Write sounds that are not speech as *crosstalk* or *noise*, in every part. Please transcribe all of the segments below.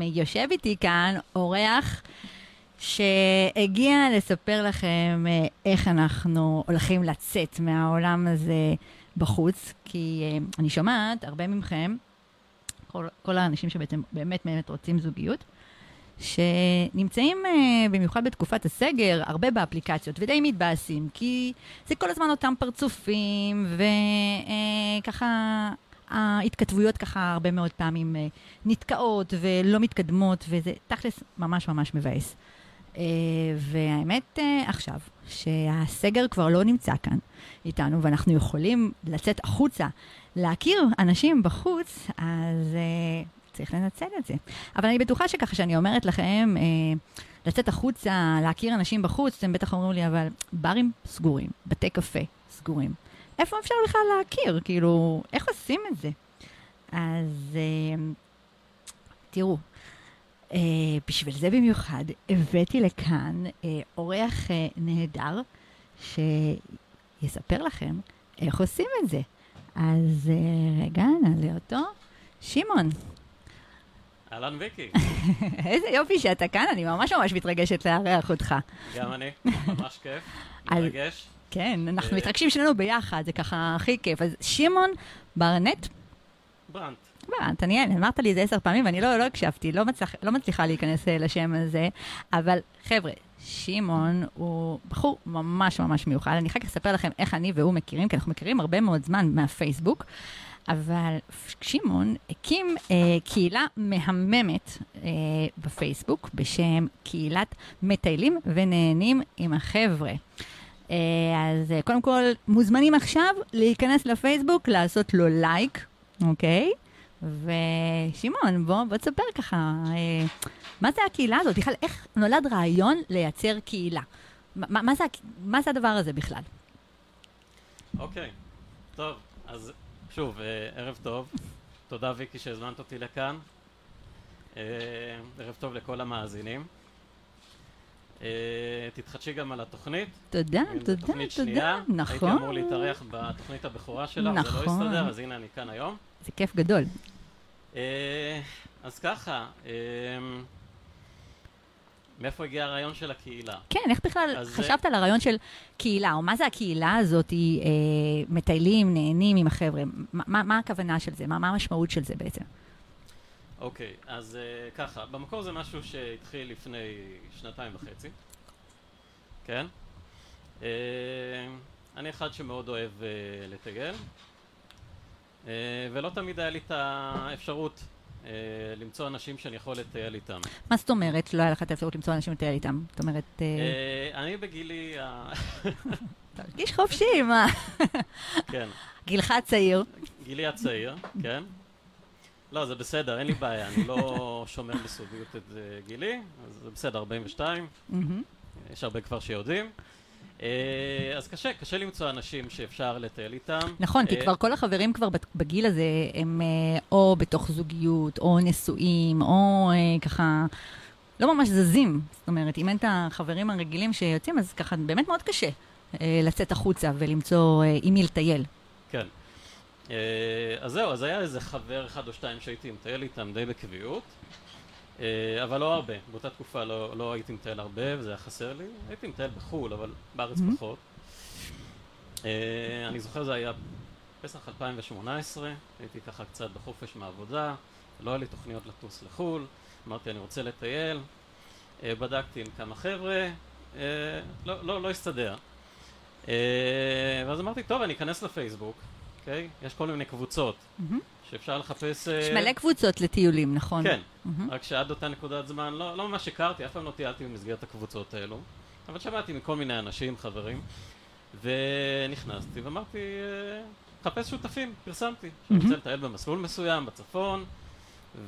יושב איתי כאן אורח שהגיע לספר לכם אה, איך אנחנו הולכים לצאת מהעולם הזה בחוץ, כי אה, אני שומעת הרבה מכם, כל, כל האנשים שבעצם באמת באמת רוצים זוגיות, שנמצאים uh, במיוחד בתקופת הסגר, הרבה באפליקציות, ודי מתבאסים, כי זה כל הזמן אותם פרצופים, וככה ההתכתבויות ככה הרבה מאוד פעמים uh, נתקעות ולא מתקדמות, וזה תכלס ממש ממש מבאס. Uh, והאמת uh, עכשיו, שהסגר כבר לא נמצא כאן איתנו, ואנחנו יכולים לצאת החוצה, להכיר אנשים בחוץ, אז... צריך לנצל את זה. אבל אני בטוחה שככה שאני אומרת לכם, אה, לצאת החוצה, להכיר אנשים בחוץ, אתם בטח אומרים לי, אבל ברים סגורים, בתי קפה סגורים. איפה אפשר בכלל להכיר? כאילו, איך עושים את זה? אז אה, תראו, אה, בשביל זה במיוחד הבאתי לכאן אה, אורח נהדר, שיספר לכם איך עושים את זה. אז רגע, נעלה אותו. שמעון. אהלן ויקי. *laughs* איזה יופי שאתה כאן, אני ממש ממש מתרגשת לארח אותך. גם אני, ממש כיף, *laughs* מתרגש. כן, אנחנו מתרגשים שנינו ביחד, זה ככה הכי כיף. אז שמעון ברנט? ברנט. ברנט, אני, אמרת לי את זה עשר פעמים ואני לא, לא הקשבתי, לא, מצליח, לא מצליחה להיכנס אה, לשם הזה, אבל חבר'ה, שמעון הוא בחור ממש ממש מיוחד, אני אחר כך אספר לכם איך אני והוא מכירים, כי אנחנו מכירים הרבה מאוד זמן מהפייסבוק. אבל שמעון הקים אה, קהילה מהממת אה, בפייסבוק בשם קהילת מטיילים ונהנים עם החבר'ה. אה, אז אה, קודם כל, מוזמנים עכשיו להיכנס לפייסבוק, לעשות לו לייק, אוקיי? ושמעון, בוא, בוא תספר ככה, אה, מה זה הקהילה הזאת? בכלל, איך נולד רעיון לייצר קהילה? מה, מה, זה, מה זה הדבר הזה בכלל? אוקיי, טוב, אז שוב, ערב טוב. תודה ויקי שהזמנת אותי לכאן. ערב טוב לכל המאזינים. אה, תתחדשי גם על התוכנית. תודה, תודה, תודה, שנייה. נכון. הייתי אמור להתארח בתוכנית הבכורה שלך, נכון. זה לא נכון. הסתדר, אז הנה אני כאן היום. זה כיף גדול. אז ככה, מאיפה הגיע הרעיון של הקהילה? כן, איך בכלל חשבת על הרעיון של קהילה, או מה זה הקהילה הזאת, אה, מטיילים, נהנים עם החבר'ה? מה, הכוונה של זה? מה, מה המשמעות של זה בעצם? אוקיי, אז אה, ככה, במקור זה משהו שהתחיל לפני שנתיים וחצי, כן? אה, אני אחד שמאוד אוהב אה, לטייל, אה, ולא תמיד היה לי את האפשרות אה, למצוא אנשים שאני יכול לטייל איתם. מה זאת אומרת לא היה לך את האפשרות למצוא אנשים לטייל איתם? זאת אומרת... אה, אני בגילי... *laughs* תרגיש חופשי, מה? כן. גילך הצעיר. גילי הצעיר, כן. לא, זה בסדר, אין לי בעיה, אני לא שומר בסודיות את גילי, אז זה בסדר, 42. יש הרבה כבר שיודעים. אה, אז קשה, קשה למצוא אנשים שאפשר לטייל איתם. נכון, כי אה, כבר כל החברים כבר בגיל הזה הם אה, או בתוך זוגיות, או נשואים, או ככה... לא ממש זזים. זאת אומרת, אם אין את החברים הרגילים שיוצאים, אז ככה באמת מאוד קשה לצאת החוצה ולמצוא עם מי לטייל. כן. אז זהו, אז היה איזה חבר אחד או שתיים שהייתי מטייל איתם די בקביעות. אה, אבל לא הרבה, באותה תקופה לא, לא הייתי מטייל הרבה וזה היה חסר לי, הייתי מטייל בחו"ל, אבל בארץ mm-hmm. פחות. אה, אני זוכר זה היה פסח 2018, הייתי ככה קצת בחופש מהעבודה, לא היה לי תוכניות לטוס לחו"ל, אמרתי אני רוצה לטייל, אה, בדקתי עם כמה חבר'ה, לא, לא, לא הסתדר. ואז אמרתי, טוב, אני אכנס לפייסבוק, אוקיי? יש כל מיני קבוצות. Mm-hmm. שאפשר לחפש... יש uh, מלא קבוצות לטיולים, נכון? כן, mm-hmm. רק שעד אותה נקודת זמן לא, לא ממש הכרתי, אף פעם לא טיילתי במסגרת הקבוצות האלו, אבל שמעתי מכל מיני אנשים, חברים, ונכנסתי ואמרתי, אה, חפש שותפים, פרסמתי, שאני. רוצה לטייל במסלול מסוים, בצפון,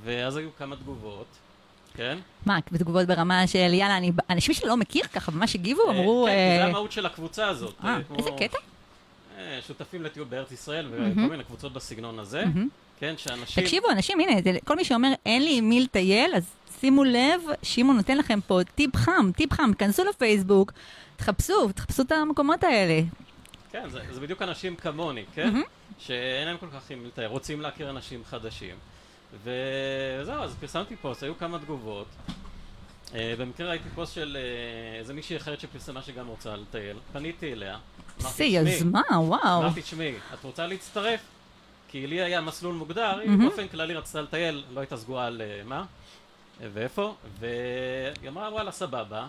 ואז היו כמה תגובות. כן. מה, תגובות ברמה של יאללה, אני, אנשים שלא מכיר ככה, ממש הגיבו, אה, אמרו... כן, זה המהות של הקבוצה הזאת. אה, איזה קטע? שותפים לטיול בארץ ישראל וכל מיני קבוצות בסגנון הזה. כן, שאנשים... תקשיבו, אנשים, הנה, זה, כל מי שאומר, אין לי עם מי לטייל, אז שימו לב, שמעון נותן לכם פה טיפ חם, טיפ חם, כנסו לפייסבוק, תחפשו, תחפשו את המקומות האלה. כן, זה, זה בדיוק אנשים כמוני, כן? Mm-hmm. שאין להם כל כך עם לטייל, רוצים להכיר אנשים חדשים. וזהו, אז פרסמתי פוסט, היו כמה תגובות. אה, במקרה ראיתי פוסט של אה, איזה מישהי אחרת שפרסמה שגם רוצה לטייל. פניתי אליה. "תשמעי", יוזמה, וואו. אמרתי, תשמעי, את רוצה להצטרף? כי לי היה מסלול מוגדר, היא. באופן כללי רצתה לטייל, לא הייתה סגורה על אה, מה ואיפה, והיא אמרה וואלה סבבה,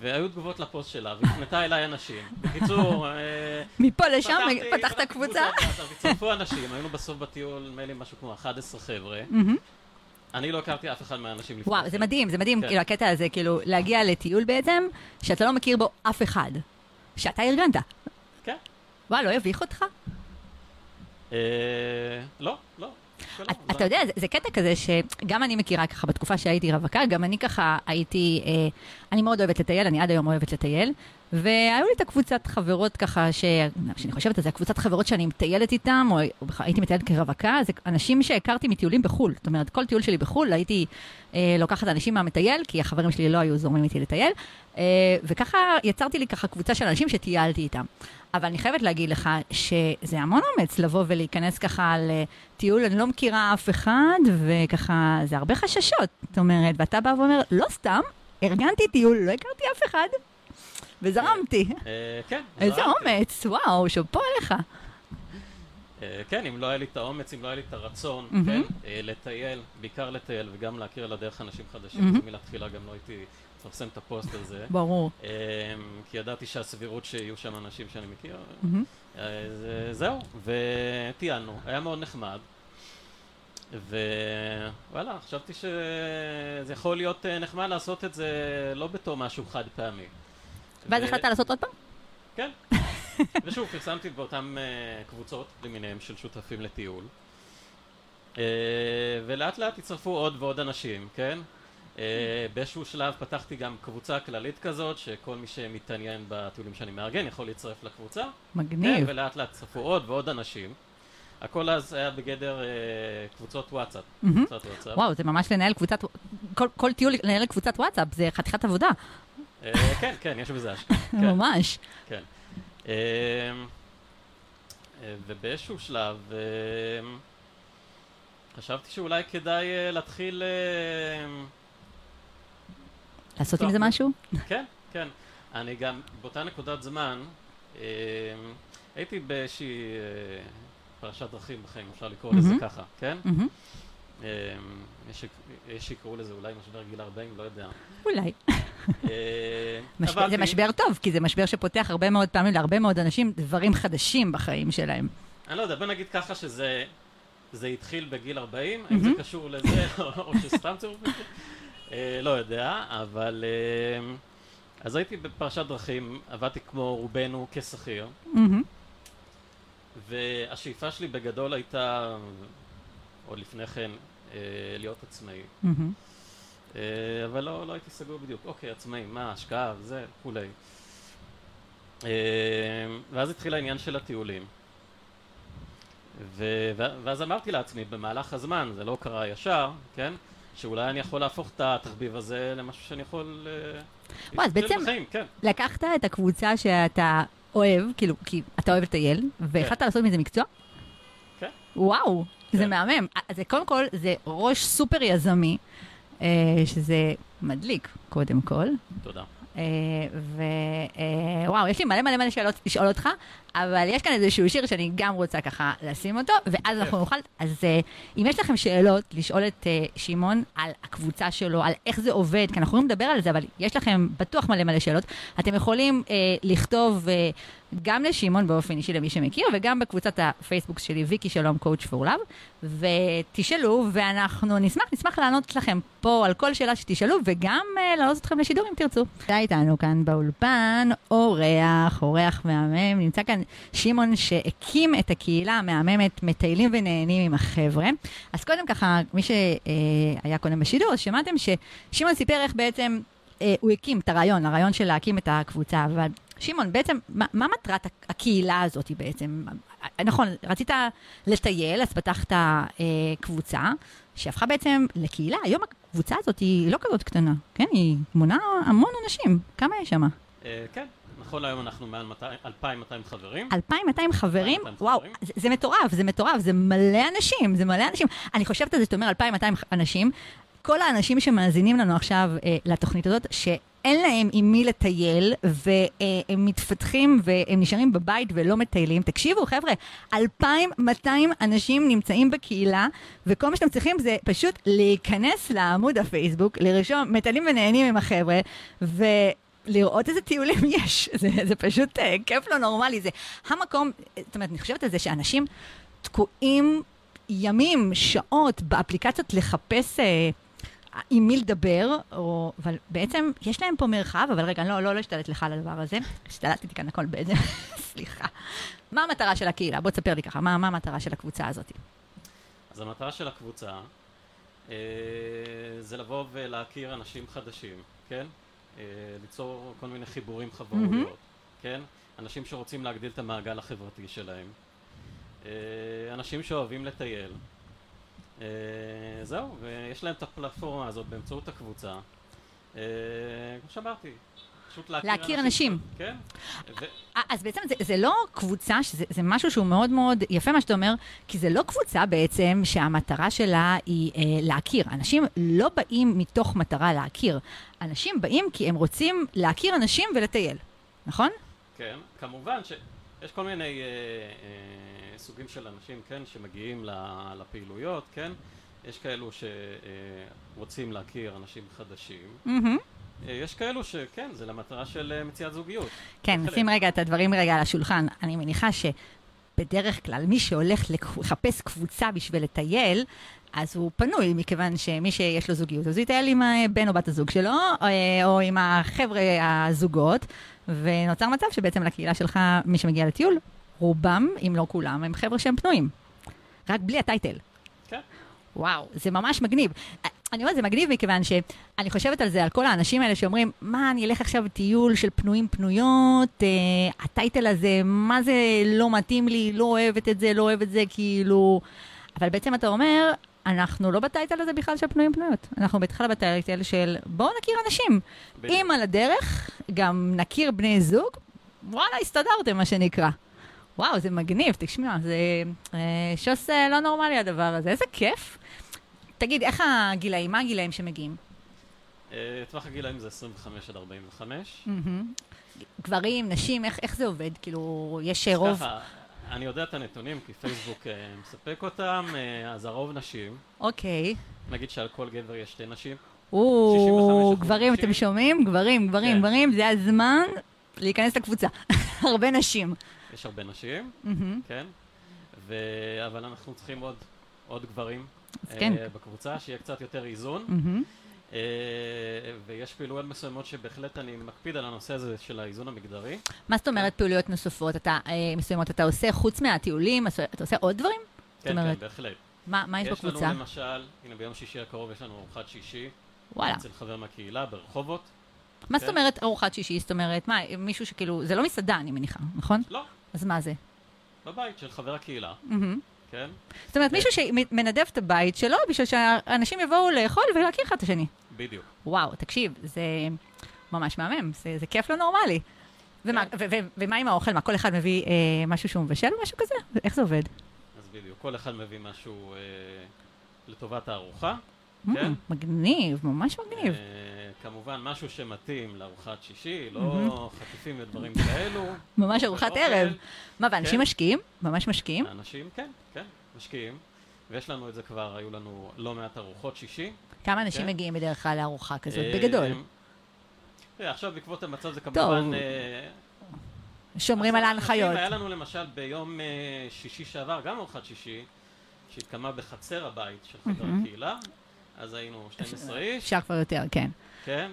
והיו תגובות לפוסט שלה, והפנתה אליי אנשים. בקיצור, אה, מפה לשם פתחת קבוצה? קבוצות וואטסאפ, הצטרפו אנשים, היינו בסוף בטיול, נדמה לי משהו כמו 11 חבר'ה. אני לא הכרתי אף אחד מהאנשים לפני. וואו, זה מדהים, זה מדהים, כן. כאילו, הקטע הזה, כאילו, להגיע לטיול בעצם, שאתה לא מכיר בו אף אחד. שאתה ארגנת. כן. וואו, לא יביך אותך? אה, לא, לא. זה- אתה יודע, זה- זה קטע כזה שגם אני מכירה ככה בתקופה שהייתי רווקה, גם אני ככה הייתי, אה, אני מאוד אוהבת לטייל, אני עד היום אוהבת לטייל, והיו לי את הקבוצת חברות ככה, ש- כשאני חושבת על זה, הקבוצת חברות שאני מטיילת איתם, או, או הייתי מטיילת כרווקה, זה אנשים שהכרתי מטיולים בחו"ל. זאת אומרת, כל טיול שלי בחו"ל הייתי אה, לוקחת אנשים מהמטייל, כי החברים שלי לא היו זורמים איתי לטייל, אה, וככה יצרתי לי ככה קבוצה של אנשים שטיילתי איתם. אבל אני חייבת להגיד לך שזה המון אומץ לבוא ולהיכנס ככה לטיול, אני לא מכירה אף אחד, וככה, זה הרבה חששות, זאת אומרת, ואתה בא ואומר, לא סתם, ארגנתי טיול, לא הכרתי אף אחד, וזרמתי. אה, כן. איזה. אומץ, וואו, שאפו עליך. אה, כן, אם לא היה לי את האומץ, אם לא היה לי את הרצון. כן, אה, לטייל, בעיקר לטייל וגם להכיר על הדרך אנשים חדשים, מלכתחילה גם לא הייתי מפרסם את הפוסט הזה. ברור. כי ידעתי שהסבירות שיהיו שם אנשים שאני מכיר, זהו, וטיילנו, היה מאוד נחמד. ווואלה, חשבתי שזה יכול להיות נחמד לעשות את זה לא בתור משהו חד פעמי. ואז החלטת לעשות עוד פעם? כן. *laughs* ושוב, פרסמתי באותן uh, קבוצות למיניהם של שותפים לטיול. Uh, ולאט לאט הצטרפו עוד ועוד אנשים, כן? Uh, באיזשהו שלב פתחתי גם קבוצה כללית כזאת, שכל מי שמתעניין בטיולים שאני מארגן יכול להצטרף לקבוצה. כן, מגניב. ולאט לאט הצטרפו עוד ועוד אנשים. הכל אז היה בגדר uh, קבוצות וואטסאפ. מהמם. קבוצת וואטסאפ. וואו, זה ממש לנהל קבוצת, כל- כל טיול לנהל קבוצת וואטסאפ, זה חתיכת עבודה, כן, כן, יש בזה השקעה. *laughs* כן. ממש. כן. אמ, אה, ובאיזשהו שלב אמ, חשבתי שאולי כדאי אה, להתחיל... אמ, לעשות. עם זה משהו? *laughs* כן, כן. אני גם באותה נקודת זמן הייתי באיזושהי אה, פרשת דרכים בחיים, אפשר לקרוא לזה. ככה, כן? אמ, יש שיקראו לזה אולי משבר גיל 40, לא יודע. אולי. אה, זה משבר טוב, כי זה משבר שפותח הרבה מאוד פעמים להרבה מאוד אנשים דברים חדשים בחיים שלהם. אני לא יודע, בוא נגיד ככה שזה זה התחיל בגיל 40, האם זה. קשור לזה *laughs* או שסתם צירוף? אה, לא יודע, אבל... אה, אז הייתי בפרשת דרכים, עבדתי כמו רובנו כשכיר. והשאיפה שלי בגדול הייתה, עוד לפני כן, אה, להיות עצמאי. אה, אבל לא, לא הייתי סגור בדיוק. אוקיי, עצמאי, מה, השקעה, זה, כולי. אה, ואז התחיל העניין של הטיולים. ו- ואז אמרתי לעצמי, במהלך הזמן, זה לא קרה ישר, כן? שאולי אני יכול להפוך את התחביב הזה למשהו שאני יכול... וואי, אז בעצם- בחיים, כן. לקחת את הקבוצה שאתה אוהב, כאילו, כי אתה אוהב לטייל, והחלטת לעשות מזה מקצוע? כן. וואו, זה. מהמם. אז זה קודם כל, זה ראש סופר יזמי, אה, שזה מדליק, קודם כל. תודה. ווואו, יש לי מלא מלא מלא שאלות לשאול אותך, אבל יש כאן איזשהו שיר שאני גם רוצה ככה לשים אותו, ואז אנחנו נוכל, אז אה, אם יש לכם שאלות לשאול את אה, שמעון על הקבוצה שלו, על איך זה עובד, כי אנחנו יכולים לדבר על זה, אבל יש לכם בטוח מלא מלא שאלות, אתם יכולים אה, לכתוב אה, גם לשמעון באופן אישי למי שמכיר, וגם בקבוצת הפייסבוק שלי, ויקי שלום קואוצ' פור לאב, ותשאלו, ואנחנו נשמח, נשמח לענות לכם פה על כל שאלה שתשאלו, וגם אה, להעלות אתכם לשידור אם תרצו. נמצא איתנו כאן באולפן אורח, אורח מהמם, נמצא כאן שמעון שהקים את הקהילה המהממת, מטיילים ונהנים עם החבר'ה. אז קודם ככה, מי שהיה קודם בשידור, שמעתם ששמעון סיפר איך בעצם אה, הוא הקים את הרעיון, הרעיון של להקים את הקבוצה, אבל שמעון, בעצם, מה, מה מטרת הק- הקהילה הזאת בעצם? אה, נכון, רצית לטייל, אז פתחת אה, קבוצה, שהפכה בעצם לקהילה. היום הקבוצה הזאת היא לא כזאת קטנה, כן? היא מונה המון אנשים. כמה יש שם? אה, כן, נכון להיום אנחנו מעל 200 2,200 חברים. 2,200 חברים? 2,200 וואו. זה, זה מטורף, זה מטורף, זה מלא אנשים, זה מלא אנשים. אני חושבת על זה, שאתה אומר 2,200 אנשים, כל האנשים שמאזינים לנו עכשיו אה, לתוכנית הזאת, שאין להם עם מי לטייל, והם מתפתחים והם נשארים בבית ולא מטיילים, תקשיבו, חבר'ה, 2,200 אנשים נמצאים בקהילה, וכל מה שאתם צריכים זה פשוט להיכנס לעמוד הפייסבוק, לרשום מטיילים ונהנים עם החבר'ה, ו... לראות איזה טיולים *laughs* יש, זה, זה פשוט uh, כיף לא נורמלי, זה המקום, זאת אומרת, אני חושבת על זה שאנשים תקועים ימים, שעות באפליקציות לחפש uh, עם מי לדבר, או, אבל בעצם יש להם פה מרחב, אבל רגע, לא, לא, לא אשתלט לך על הדבר הזה, השתלטתי כאן הכל בעצם, *laughs* סליחה. מה המטרה של הקהילה? בוא תספר לי ככה, מה, מה המטרה של הקבוצה הזאת? אז המטרה של הקבוצה אה, זה לבוא ולהכיר אנשים חדשים, כן? אה, ליצור כל מיני חיבורים חברותיות, כן? אנשים שרוצים להגדיל את המעגל החברתי שלהם, אה, אנשים שאוהבים לטייל. אה, זהו, ויש להם את הפלטפורמה הזאת באמצעות הקבוצה. אה, כמו שאמרתי, פשוט להכיר, להכיר אנשים. כן? ו- אז בעצם זה, זה לא קבוצה, שזה, זה משהו שהוא מאוד מאוד יפה מה שאתה אומר, כי זה לא קבוצה בעצם שהמטרה שלה היא אה, להכיר. אנשים לא באים מתוך מטרה להכיר, אנשים באים כי הם רוצים להכיר אנשים ולטייל, נכון? כן, כמובן שיש כל מיני אה, אה, סוגים של אנשים, כן, שמגיעים לפעילויות, כן? יש כאלו שרוצים להכיר אנשים חדשים. Mm-hmm. אה, יש כאלו שכן, זה למטרה של אה, מציאת זוגיות. כן. נשים רגע את הדברים רגע על השולחן. אני מניחה שבדרך כלל מי שהולך לחפש קבוצה בשביל לטייל, אז הוא פנוי, מכיוון שמי שיש לו זוגיות, אז הוא יטייל עם אה, בן או בת הזוג שלו, אה, או עם החבר'ה הזוגות, ונוצר מצב שבעצם לקהילה שלך, מי שמגיע לטיול, רובם, אם לא כולם, הם חבר'ה שהם פנויים. רק בלי הטייטל. כן. וואו, זה ממש מגניב. אני אומרת, זה מגניב מכיוון שאני חושבת על זה, על כל האנשים האלה שאומרים, מה, אני אלך עכשיו טיול של פנויים פנויות, אה, הטייטל הזה, מה זה לא מתאים לי, לא אוהבת את זה, לא אוהב את זה, כאילו... אבל בעצם אתה אומר, אנחנו לא בטייטל הזה בכלל של פנויים פנויות. אנחנו בכלל בטייטל של בואו נכיר אנשים. בדיוק. אם על הדרך גם נכיר בני זוג, וואלה, הסתדרתם, מה שנקרא. וואו, זה מגניב, תשמע, זה אה, שוס אה, לא נורמלי הדבר הזה, איזה כיף. תגיד, איך הגילאים, מה הגילאים שמגיעים? אה, טווח הגילאים זה 25 עד 45. מהמם. גברים, נשים, איך, איך זה עובד? כאילו, יש רוב... ככה, אני יודע את הנתונים כי פייסבוק מספק אותם, אז הרוב נשים. אוקיי. נגיד שעל כל גבר יש שתי נשים. או, 65% גברים. אתם שומעים? גברים, גברים, כן. גברים, זה הזמן להיכנס לקבוצה. *laughs* הרבה נשים. יש הרבה נשים. כן? אבל אנחנו צריכים עוד, עוד גברים כן. אה, בקבוצה, שיהיה קצת יותר איזון. אה, ויש פעילויות מסוימות שבהחלט אני מקפיד על הנושא הזה של האיזון המגדרי. מה זאת אומרת פעילויות נוספות? אתה, אה, מסוימות אתה עושה, חוץ מהטיולים, אתה עושה עוד דברים? כן, כן, בהחלט. מה, מה יש יש בקבוצה? לנו למשל, הנה ביום שישי הקרוב יש לנו ארוחת שישי. וואלה. אצל חבר מהקהילה ברחובות. מה זאת כן. אומרת ארוחת שישי? זאת אומרת, מה, מישהו שכאילו, זה לא מסעדה, אני מניחה, נכון? לא, אז מה זה? בבית של חבר הקהילה. כן? זאת אומרת, כן. מישהו שמנדב את הבית שלו בשביל שאנשים יבואו לאכול ולהכיר אחד את השני. בדיוק. וואו, תקשיב, זה ממש מהמם, זה, זה כיף לא נורמלי. ומה, כן. ו- ו- ומה עם האוכל? מה, כל אחד מביא אה, משהו שהוא מבשל או משהו כזה? איך זה עובד? אז בדיוק, כל אחד מביא משהו אה, לטובת הארוחה. Mm, כן. מגניב, ממש מגניב. אה, כמובן, משהו שמתאים לארוחת שישי, לא. חטיפים ודברים כאלו. ממש ארוחת. ערב. מה, ואנשים כן. משקיעים? ממש משקיעים? האנשים, כן, כן, משקיעים. ויש לנו את זה כבר, היו לנו לא מעט ארוחות שישי. כמה אנשים כן. מגיעים בדרך כלל לארוחה כזאת? אה, בגדול. תראה, עכשיו בעקבות המצב זה כמובן... אה, שומרים על ההנחיות. אנשים. היה לנו למשל ביום אה, שישי שעבר, גם ארוחת שישי, שהתקיימה בחצר הבית של חבר. הקהילה, אז היינו 12 איש, אפשר כבר יותר, כן. כן.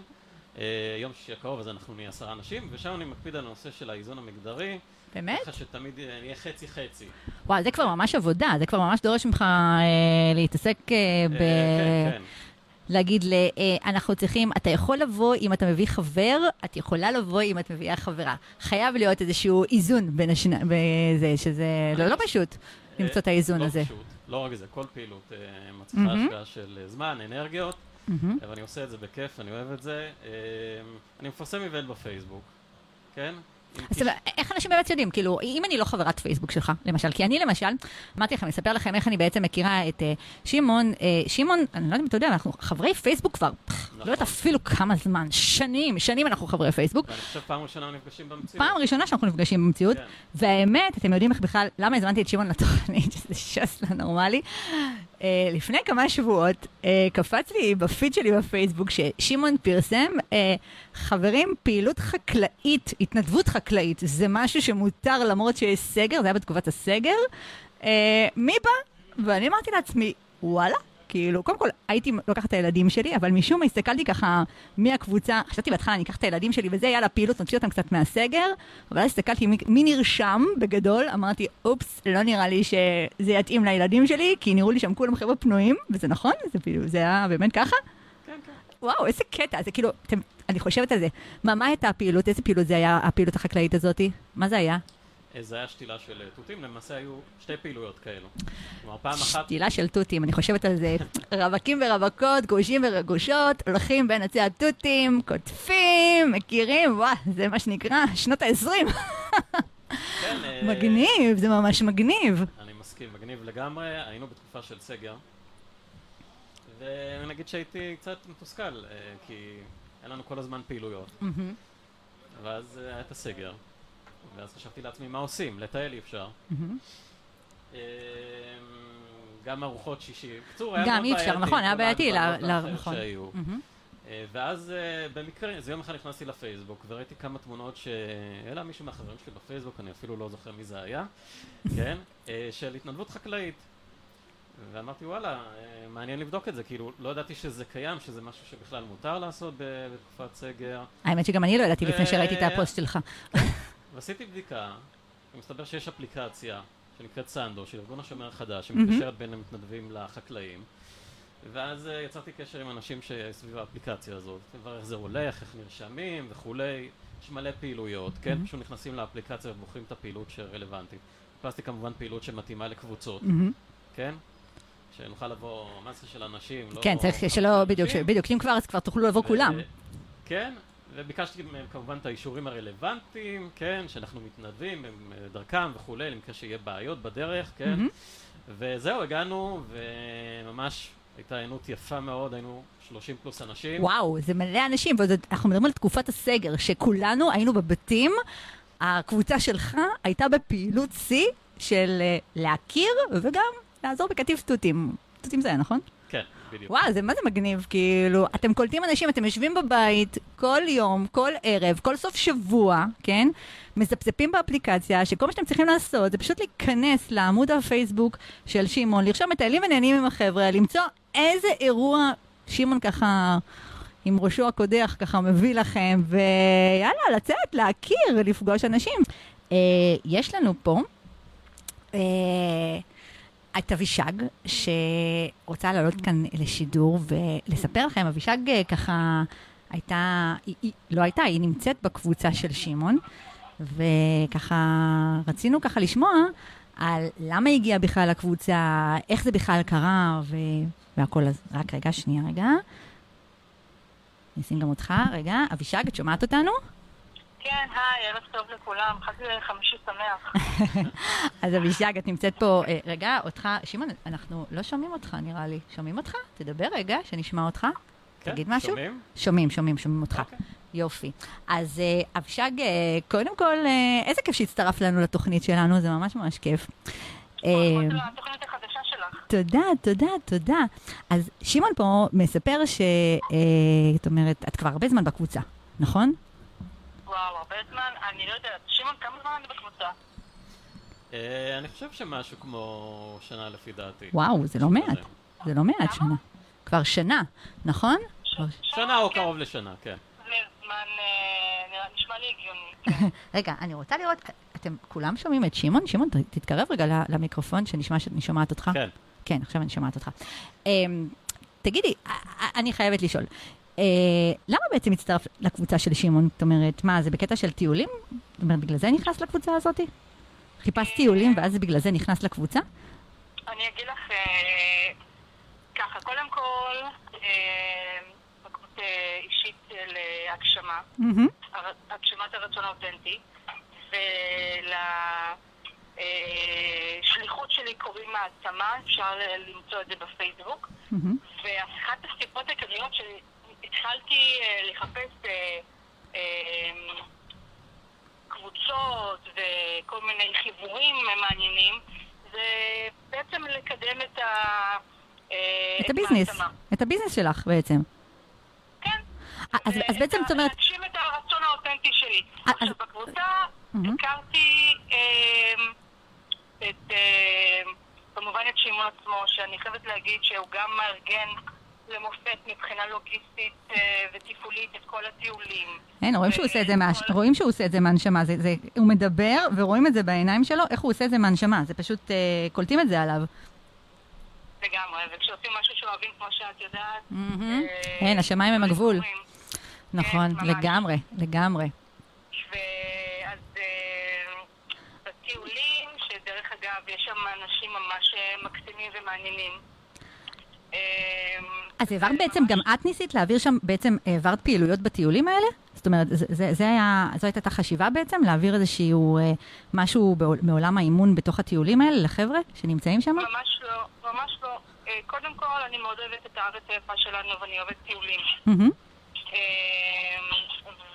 אה, יום שישי הקרוב אז אנחנו נהיה עשרה אנשים, ושם אני מקפיד על הנושא של האיזון המגדרי, באמת? ככה שתמיד אה, נהיה חצי-חצי. וואי, זה כבר ממש עבודה, זה כבר ממש דורש ממך אה, להתעסק אה, ב... אה, כן, כן. להגיד, ל, אה, אנחנו צריכים, אתה יכול לבוא אם אתה מביא חבר, את יכולה לבוא אם את מביאה חברה. חייב להיות איזשהו איזון בין השני, בזה, שזה לא, לא פשוט למצוא את האיזון לא הזה. פשוט, לא רק זה, כל פעילות אה, מצריכה מהמם. השקעה של אה, זמן, אנרגיות, מהמם. ואני עושה את זה בכיף, אני אוהב את זה. אה, אני מפרסם איבנט בפייסבוק, כן? אז איך אנשים באמת יודעים? כאילו, אם אני לא חברת פייסבוק שלך, למשל, כי אני למשל, אמרתי לכם, אספר לכם איך אני בעצם מכירה את אה, שמעון. אה, שמעון, אני לא יודעת אם אתה יודע, אנחנו חברי פייסבוק כבר, לא יודעת אפילו כמה זמן, שנים, שנים אנחנו חברי פייסבוק. ואני חושב פעם ראשונה נפגשים במציאות. פעם ראשונה שאנחנו נפגשים במציאות, כן. והאמת, אתם יודעים איך בכלל, למה הזמנתי את שמעון לתוכנית, *laughs* שזה ש"ס לא נורמלי? אה, לפני כמה שבועות אה, קפץ לי בפיד שלי בפייסבוק ששמעון פרסם, אה, חברים, פעילות חקלאית, התנדבות חקלאית, זה משהו שמותר למרות שיש סגר, זה היה בתקופת הסגר. אה, מי בא? ואני אמרתי לעצמי, וואלה. כאילו, קודם כל, הייתי לוקחת את הילדים שלי, אבל משום מה הסתכלתי ככה מהקבוצה, חשבתי בהתחלה, אני אקח את הילדים שלי וזה, יאללה, פעילות, נוציא אותם קצת מהסגר, אבל אז הסתכלתי מי, מי נרשם בגדול, אמרתי, אופס, לא נראה לי שזה יתאים לילדים שלי, כי נראו לי שם כולם חבר'ה פנויים, וזה נכון, זה, כאילו, זה היה באמת ככה. כן, כן. וואו, איזה קטע, זה כאילו, אתם, אני חושבת על זה. מה, מה הייתה הפעילות? איזה פעילות זה היה, הפעילות החקלאית הזאתי? מה זה היה? זה היה שתילה של אה, תותים, למעשה היו שתי פעילויות כאלו. כלומר, פעם אחת... שתילה של תותים, אני חושבת על זה. רווקים ורווקות, גרושים וגרושות, הולכים בין עצי התותים, קוטפים, מכירים, וואו, זה מה שנקרא שנות ה-20. כן, אה, מגניב, זה ממש מגניב. אני מסכים, מגניב לגמרי. היינו בתקופה של סגר. ונגיד שהייתי קצת מתוסכל, אה, כי היה לנו כל הזמן פעילויות. ואז היה את הסגר. ואז חשבתי לעצמי, מה עושים? לטייל אי אפשר. אה, גם ארוחות שישי. בקיצור, היה גם מאוד אי אפשר, בעייתי, נכון, היה בעייתי, נכון. אה, ואז אה, במקרה, איזה יום אחד נכנסתי לפייסבוק וראיתי כמה תמונות שהעלה מישהו מהחברים שלי בפייסבוק, אני אפילו לא זוכר מי זה היה, *laughs* כן? אה, של התנדבות חקלאית. ואמרתי וואלה, מעניין לבדוק את זה, כאילו לא ידעתי שזה קיים, שזה משהו שבכלל מותר לעשות בתקופת סגר. האמת שגם אני לא ידעתי לפני שראיתי את הפוסט שלך. ועשיתי בדיקה, ומסתבר שיש אפליקציה שנקראת סנדו, של ארגון השומר החדש, מהמם. שמקשרת בין המתנדבים לחקלאים. ואז אה, יצרתי קשר עם אנשים שסביב האפליקציה הזאת, לברר איך זה הולך, איך נרשמים וכולי. יש מלא פעילויות, כן? פשוט נכנסים לאפליקציה ובוחרים את הפעילות שרלוונטית. חיפשתי כמובן פעילות שמתאימה לקבוצות. כן? שנוכל לבוא מסה של אנשים, לא... כן, צריך שלא. בדיוק, בדיוק, אם כבר אז כבר תוכלו לבוא כולם. כן, וביקשתי מהם כמובן את האישורים הרלוונטיים, כן, שאנחנו מתנדבים אה, דרכם וכולי, למקרה שיהיה בעיות בדרך, כן. מהמם. וזהו, הגענו, וממש הייתה היענות יפה מאוד, היינו 30 פלוס אנשים. וואו, זה מלא אנשים, ואנחנו מדברים על תקופת הסגר, שכולנו היינו בבתים, הקבוצה שלך הייתה בפעילות שיא של אה, להכיר וגם לעזור בקטיף תותים. תותים זה היה, נכון? כן, בדיוק. וואו, זה מה זה מגניב, כאילו, אתם קולטים אנשים, אתם יושבים בבית כל יום, כל ערב, כל סוף שבוע, כן? מזפזפים באפליקציה, שכל מה שאתם צריכים לעשות זה פשוט להיכנס לעמוד הפייסבוק של שמעון, לרשום מטיילים ונהנים עם החבר'ה, למצוא איזה אירוע שמעון ככה... עם ראשו הקודח ככה מביא לכם, ויאללה, לצאת, להכיר, לפגוש אנשים. אה, יש לנו פה אה, את אבישג, שרוצה לעלות כאן לשידור ולספר לכם, אבישג אה, ככה הייתה, היא, היא, לא הייתה, היא נמצאת בקבוצה של שמעון, וככה רצינו ככה לשמוע על למה היא הגיעה בכלל לקבוצה, איך זה בכלל קרה, ו... והכל. אז רק רגע, שנייה רגע. נשים גם אותך, רגע. אבישג, את שומעת אותנו? כן, היי, ערב טוב לכולם, חג חמישי שמח. *laughs* אז אבישג, את נמצאת פה, אה, רגע, אותך, שמעון, אנחנו לא שומעים אותך נראה לי. שומעים אותך? תדבר רגע, שנשמע אותך. כן, תגיד משהו? שומעים? שומעים, שומעים, שומעים אותך. אוקיי. יופי. אז אה, אבישג, אה, קודם כל, אה, איזה כיף שהצטרפת לנו לתוכנית שלנו, זה ממש ממש כיף. שלך. תודה, תודה, תודה. אז שמעון פה מספר ש... זאת אומרת, את כבר הרבה זמן בקבוצה, נכון? וואו, הרבה זמן, אני לא יודעת. שמעון, כמה זמן אני בקבוצה? אה, אני חושב שמשהו כמו שנה לפי דעתי. וואו, זה לא מעט. זה לא מעט שנה. כבר שנה, נכון? שנה או כן, קרוב לשנה, כן. זה זמן, אה, נשמע לי הגיוני. *laughs* רגע, אני רוצה לראות, אתם כולם שומעים את שמעון? שמעון, תתקרב רגע למיקרופון, שנשמע שאני שומעת אותך. כן. כן, עכשיו אני שומעת אותך. אמ, תגידי, אני חייבת לשאול, אה, למה בעצם הצטרפת לקבוצה של שמעון? זאת אומרת, מה, זה בקטע של טיולים? זאת אומרת, בגלל זה נכנס לקבוצה הזאת? חיפשת טיולים ואז בגלל זה נכנס לקבוצה? אני אגיד לך אה, ככה, קודם כל, אה, בקבוצה אישית של אה, הגשמה, מהמם, הר- הגשמת הרצון האותנטי. ולשליחות שלי קוראים מעצמה, אפשר למצוא את זה בפייסבוק. ואחת הסיבות העיקריות אה, לחפש אה, אה, קבוצות וכל מיני חיבורים מעניינים, זה בעצם לקדם את ה... את הביזנס. את הביזנס שלך בעצם. כן. אז- אז בעצם זאת אומרת- להגשים את הרצון האותנטי שלי. עכשיו, אז- בקבוצה. הכרתי את, כמובן את שמעון עצמו, שאני חייבת להגיד שהוא גם מארגן למופת מבחינה לוגיסטית אה, ותפעולית את כל הטיולים. אין, רואים שהוא עושה את זה, מה- כל- רואים שהוא עושה את זה מהנשמה, זה, זה, הוא מדבר ורואים את זה בעיניים שלו, איך הוא עושה את זה מהנשמה, זה פשוט, אה, קולטים את זה עליו. לגמרי, וכשעושים משהו שאוהבים, כמו שאת יודעת... אה, אין, השמיים הם הגבול. נכון, ממש. לגמרי, לגמרי. ואז אה, בטיולים, שדרך אגב, יש שם אנשים ממש אה, מקסימים ומעניינים. אה, אז העברת בעצם, גם את ניסית להעביר שם, בעצם העברת פעילויות בטיולים האלה? זאת אומרת, זה, זה, זה היה, זו הייתה החשיבה בעצם, להעביר איזשהו אה, משהו בעול, מעולם האימון בתוך הטיולים האלה לחבר'ה שנמצאים שם? ממש לא, ממש לא. אה, קודם כל, אני מאוד אוהבת את הארץ היפה שלנו ואני אוהבת טיולים. אה,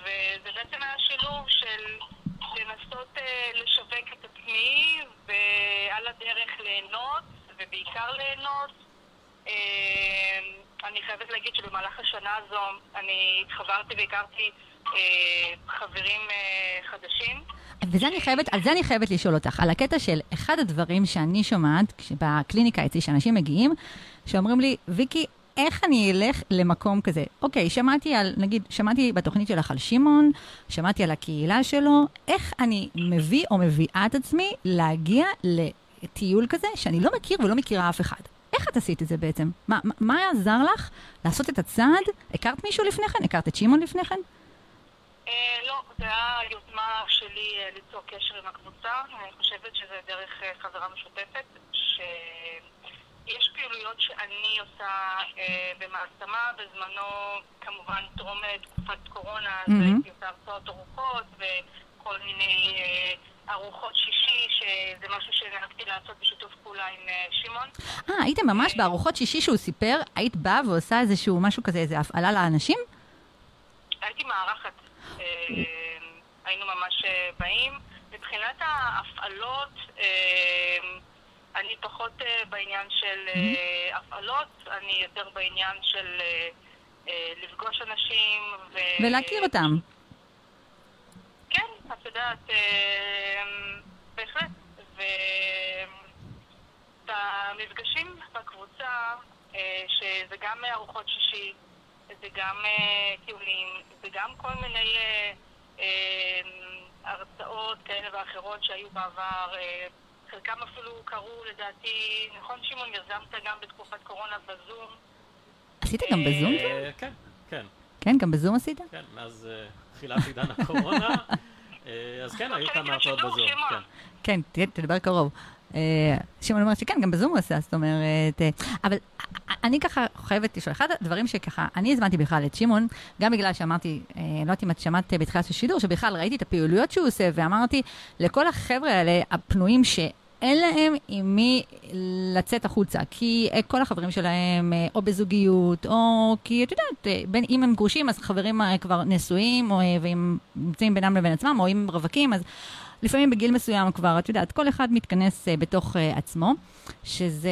וזה בעצם היה שילוב של לנסות אה, לשווק את עצמי ועל הדרך ליהנות, ובעיקר ליהנות. אה, אני חייבת להגיד שבמהלך השנה הזו אני התחברתי והכרתי אה, חברים אה, חדשים. וזה אני חייבת, על זה אני חייבת לשאול אותך, על הקטע של אחד הדברים שאני שומעת בקליניקה אצלי, שאנשים מגיעים, שאומרים לי, ויקי, איך אני אלך למקום כזה? אוקיי, שמעתי על, נגיד, שמעתי בתוכנית שלך על שמעון, שמעתי על הקהילה שלו, איך אני מביא או מביאה את עצמי להגיע לטיול כזה שאני לא מכיר ולא מכירה אף אחד? איך את עשית את זה בעצם? מה, מה, עזר לך לעשות את הצעד? הכרת מישהו לפני כן? הכרת את שמעון לפני כן? אה, לא, זה היה יוזמה שלי אה, ליצור קשר עם הקבוצה. אני חושבת שזה דרך אה, חברה משותפת, שיש פעילויות שאני עושה אה, במעצמה, בזמנו כמובן טרום תקופת קורונה, אז מהמם. הייתי עושה הרצאות ארוחות וכל מיני אה, ארוחות שישי, שזה משהו שנהגתי לעשות בשיתוף פעולה עם שמעון. אה, הייתם ממש בארוחות שישי שהוא סיפר, היית באה ועושה איזשהו משהו כזה, איזה הפעלה לאנשים? הייתי מארחת. אה, היינו ממש אה, באים. מבחינת ההפעלות, אה, אני פחות בעניין של הפעלות, אני יותר בעניין של לפגוש אנשים. ו... ולהכיר אותם. כן, את יודעת, בהחלט. והמפגשים בקבוצה, אה, שזה גם ארוחות שישי, זה גם אה, טיולים, זה גם כל מיני אה, הרצאות כאלה ואחרות שהיו בעבר. חלקם אפילו קרו, לדעתי, נכון שמעון, יזמת גם בתקופת קורונה בזום. עשית גם בזום? כן, כן, כן, גם בזום עשית? כן, מאז תחילת עידן הקורונה. *laughs* אז כן, היו כמה הרצאות בזום, כן. כן, תדבר קרוב. אה, שמעון אומר שכן, גם בזום הוא עשה, זאת אומרת... אה, אבל אני ככה חייבת לשאול, אחד הדברים שככה, אני הזמנתי בכלל את שמעון, גם בגלל שאמרתי, אה, לא יודעת אם את שמעת בתחילת השידור, שבכלל ראיתי את הפעילויות שהוא עושה, ואמרתי, לכל החבר'ה האלה, הפנויים, שאין להם עם מי לצאת החוצה, כי כל החברים שלהם או בזוגיות, או כי את יודעת, בין, אם הם גרושים, אז חברים כבר נשואים, או, והם נמצאים בינם לבין עצמם, או אם רווקים, אז לפעמים בגיל מסוים כבר, את יודעת, כל אחד מתכנס uh, בתוך uh, עצמו, שזה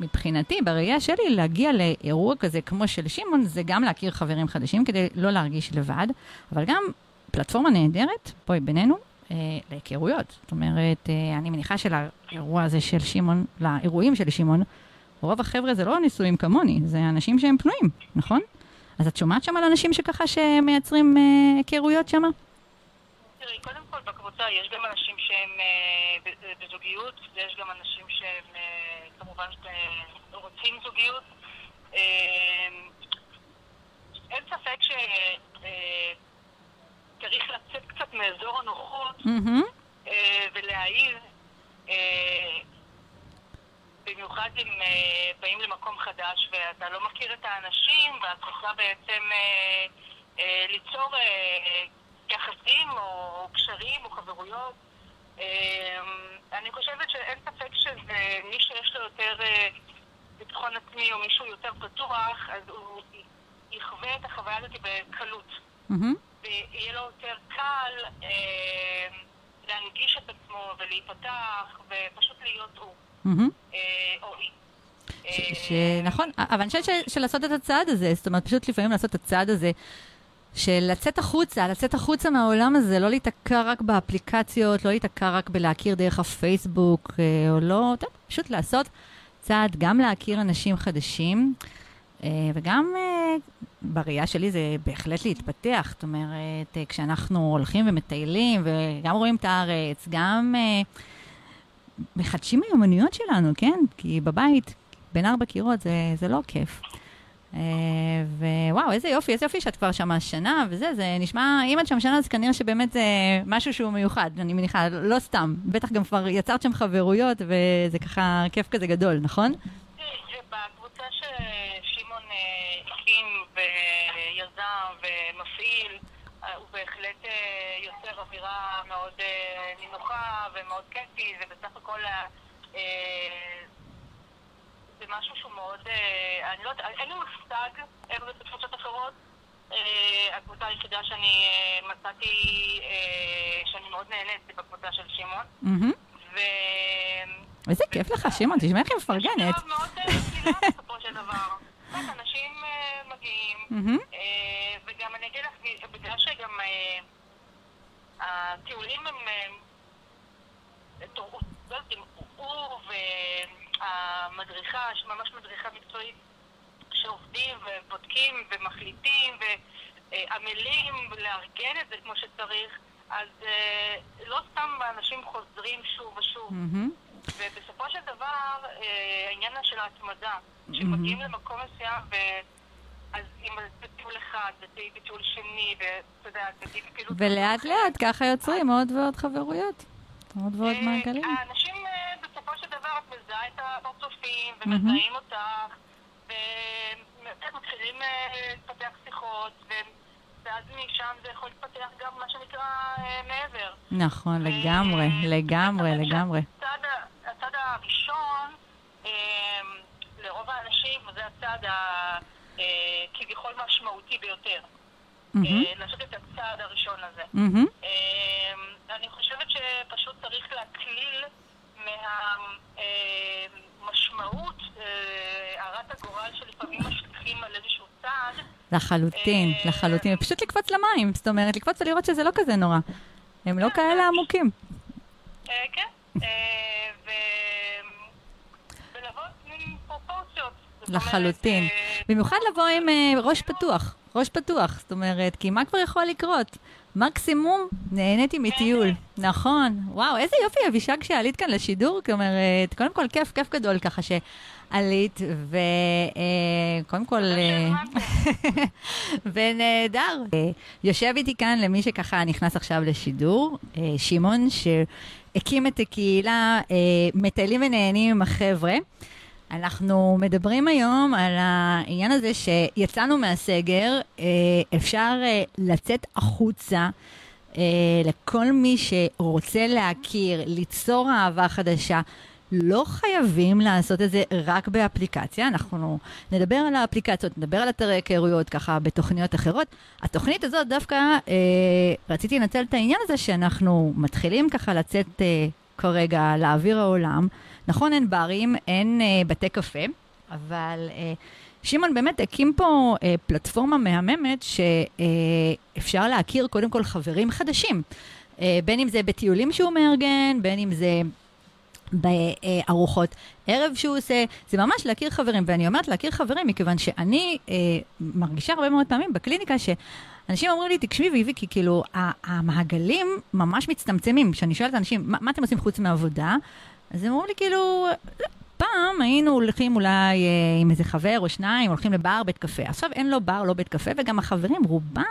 מבחינתי, בראייה שלי, להגיע לאירוע כזה כמו של שמעון, זה גם להכיר חברים חדשים כדי לא להרגיש לבד, אבל גם פלטפורמה נהדרת, בואי בינינו, uh, להיכרויות. זאת אומרת, uh, אני מניחה שלאירוע הזה של שמעון, לאירועים של שמעון, רוב החבר'ה זה לא נישואים כמוני, זה אנשים שהם פנויים, נכון? אז את שומעת שם על אנשים שככה שמייצרים uh, היכרויות שם? תראי, קודם כל בקבוצה יש גם אנשים שהם אה, ב- בזוגיות, ויש גם אנשים שהם אה, כמובן אה, רוצים זוגיות. אה, אין ספק שצריך לצאת קצת מאזור הנוחות. אה, ולהעיר, אה, במיוחד אם אה, באים למקום חדש ואתה לא מכיר את האנשים ואת רוצה בעצם אה, אה, ליצור אה, יחסים או קשרים או חברויות. אה, אני חושבת שאין ספק שזה מי שיש לו יותר אה, ביטחון עצמי או מישהו יותר פתוח, אז הוא יחווה את החוויה הזאת בקלות. ויהיה לו יותר קל אה, להנגיש את עצמו ולהיפתח ופשוט להיות הוא. אה, או היא. ש- ש- נכון, אבל אני חושבת שלעשות את הצעד הזה, זאת אומרת, פשוט לפעמים לעשות את הצעד הזה, של לצאת החוצה, לצאת החוצה מהעולם הזה, לא להיתקע רק באפליקציות, לא להיתקע רק בלהכיר דרך הפייסבוק, אה, או לא, טוב, פשוט לעשות צעד, גם להכיר אנשים חדשים, אה, וגם אה, בראייה שלי זה בהחלט להתפתח. זאת אומרת, כשאנחנו הולכים ומטיילים, וגם רואים את הארץ, גם מחדשים מיומנויות שלנו, כן? כי בבית, בין ארבע קירות, זה, זה לא כיף. אה, ווואו, איזה יופי, איזה יופי שאת כבר שמה שנה וזה, זה נשמע, אם את שם שנה, אז כנראה שבאמת זה משהו שהוא מיוחד, אני מניחה, לא סתם. בטח גם כבר יצרת שם חברויות, וזה ככה כיף כזה גדול, נכון? בקבוצה ששמעון אה, הקים ויזם ומפעיל, אה, הוא בהחלט יוצר אווירה מאוד נינוחה ומאוד כיפי, ובסך הכל אה, אה, זה משהו שהוא מאוד, אה, אני לא יודעת, אין לי מושג איך זה בתפוצות אחרות. אה, הקבוצה היחידה שאני אה, מצאתי, אה, שאני מאוד נהנית, זה בקבוצה של שמעון. ו... איזה כיף לך, שמעון, תשמע איך היא מפרגנת. מאוד מאוד אה, קהילה בסופו של דבר. אנשים אה, מגיעים, וגם אני אגיד לך, בגלל שגם הטיולים הם... תור- לא הוא והמדריכה, שממש מדריכה מקצועית, שעובדים ובודקים ומחליטים ועמלים לארגן את זה כמו שצריך, אז אה, לא סתם אנשים חוזרים שוב ושוב. מהמם. ובסופו של דבר, אה, העניין של ההתמדה, שמגיעים למקום מסוים, ו... אז אם זה בטיול אחד, ותהיי בטיול שני, ואתה יודע, ותהיי בפעילות... ולאט אחרת, לאט ככה יוצרים עוד ועוד חברויות. עוד ועוד אה, מעגלים. האנשים, אה, בסופו של דבר, את מזהה את הפרצופים. ומזהים אותך, ומתחילים אה, להתפתח שיחות, ואז משם זה יכול להתפתח גם מה שנקרא אה, מעבר. נכון, ו- לגמרי, לגמרי, לגמרי. שהצעד ה- הצעד הראשון, אה, לרוב האנשים, זה הצעד הכביכול משמעותי ביותר. אה, לעשות את הצעד הראשון הזה. אה, אני חושבת שפשוט צריך להקליל מהמשמעות, הרת הגורל שלפעמים משליכים על איזשהו צעד. לחלוטין, אה, לחלוטין. ופשוט לקפוץ למים, זאת אומרת, לקפוץ ולראות שזה לא כזה נורא. הם לא כאלה עמוקים. אה, כן, אה. ולבוא עם פרופורציות. לחלוטין. אה, במיוחד לבוא עם אה, ראש פתוח, ראש פתוח, זאת אומרת, כי מה כבר יכול לקרות? מקסימום נהניתי מטיול. נכון. וואו, איזה יופי, אבישג, שעלית כאן לשידור. זאת אומרת, קודם כל, כיף, כיף גדול ככה שעלית, וקודם כל... אה, *laughs* ונהדר. אה, יושב איתי כאן למי שככה נכנס עכשיו לשידור, אה, שמעון, שהקים את הקהילה אה, מטיילים ונהנים עם החבר'ה. אנחנו מדברים היום על העניין הזה שיצאנו מהסגר, אה, אפשר אה, לצאת החוצה אה, לכל מי שרוצה להכיר, ליצור אהבה חדשה. לא חייבים לעשות את זה רק באפליקציה, אנחנו נדבר על האפליקציות, נדבר על אתרי היכרויות ככה בתוכניות אחרות. התוכנית הזאת דווקא, אה, רציתי לנצל את העניין הזה שאנחנו מתחילים ככה לצאת אה, כרגע לאוויר העולם. נכון, אין ברים, אין אה, בתי קפה, אבל אה, שמעון באמת הקים פה אה, פלטפורמה מהממת שאפשר להכיר קודם כל חברים חדשים. אה, בין אם זה בטיולים שהוא מארגן, בין אם זה בארוחות ערב שהוא עושה, זה ממש להכיר חברים. ואני אומרת להכיר חברים מכיוון שאני אה, מרגישה הרבה מאוד פעמים בקליניקה שאנשים אומרים לי, תקשיבי ויבי, כי כאילו המעגלים ממש מצטמצמים. כשאני שואלת אנשים, מה, מה אתם עושים חוץ מעבודה? אז הם אומרים לי כאילו, "לא, פעם היינו הולכים אולי אה, עם איזה חבר או שניים, הולכים לבר, בית קפה. עכשיו אין לו בר, לא בית קפה, וגם החברים, רובם,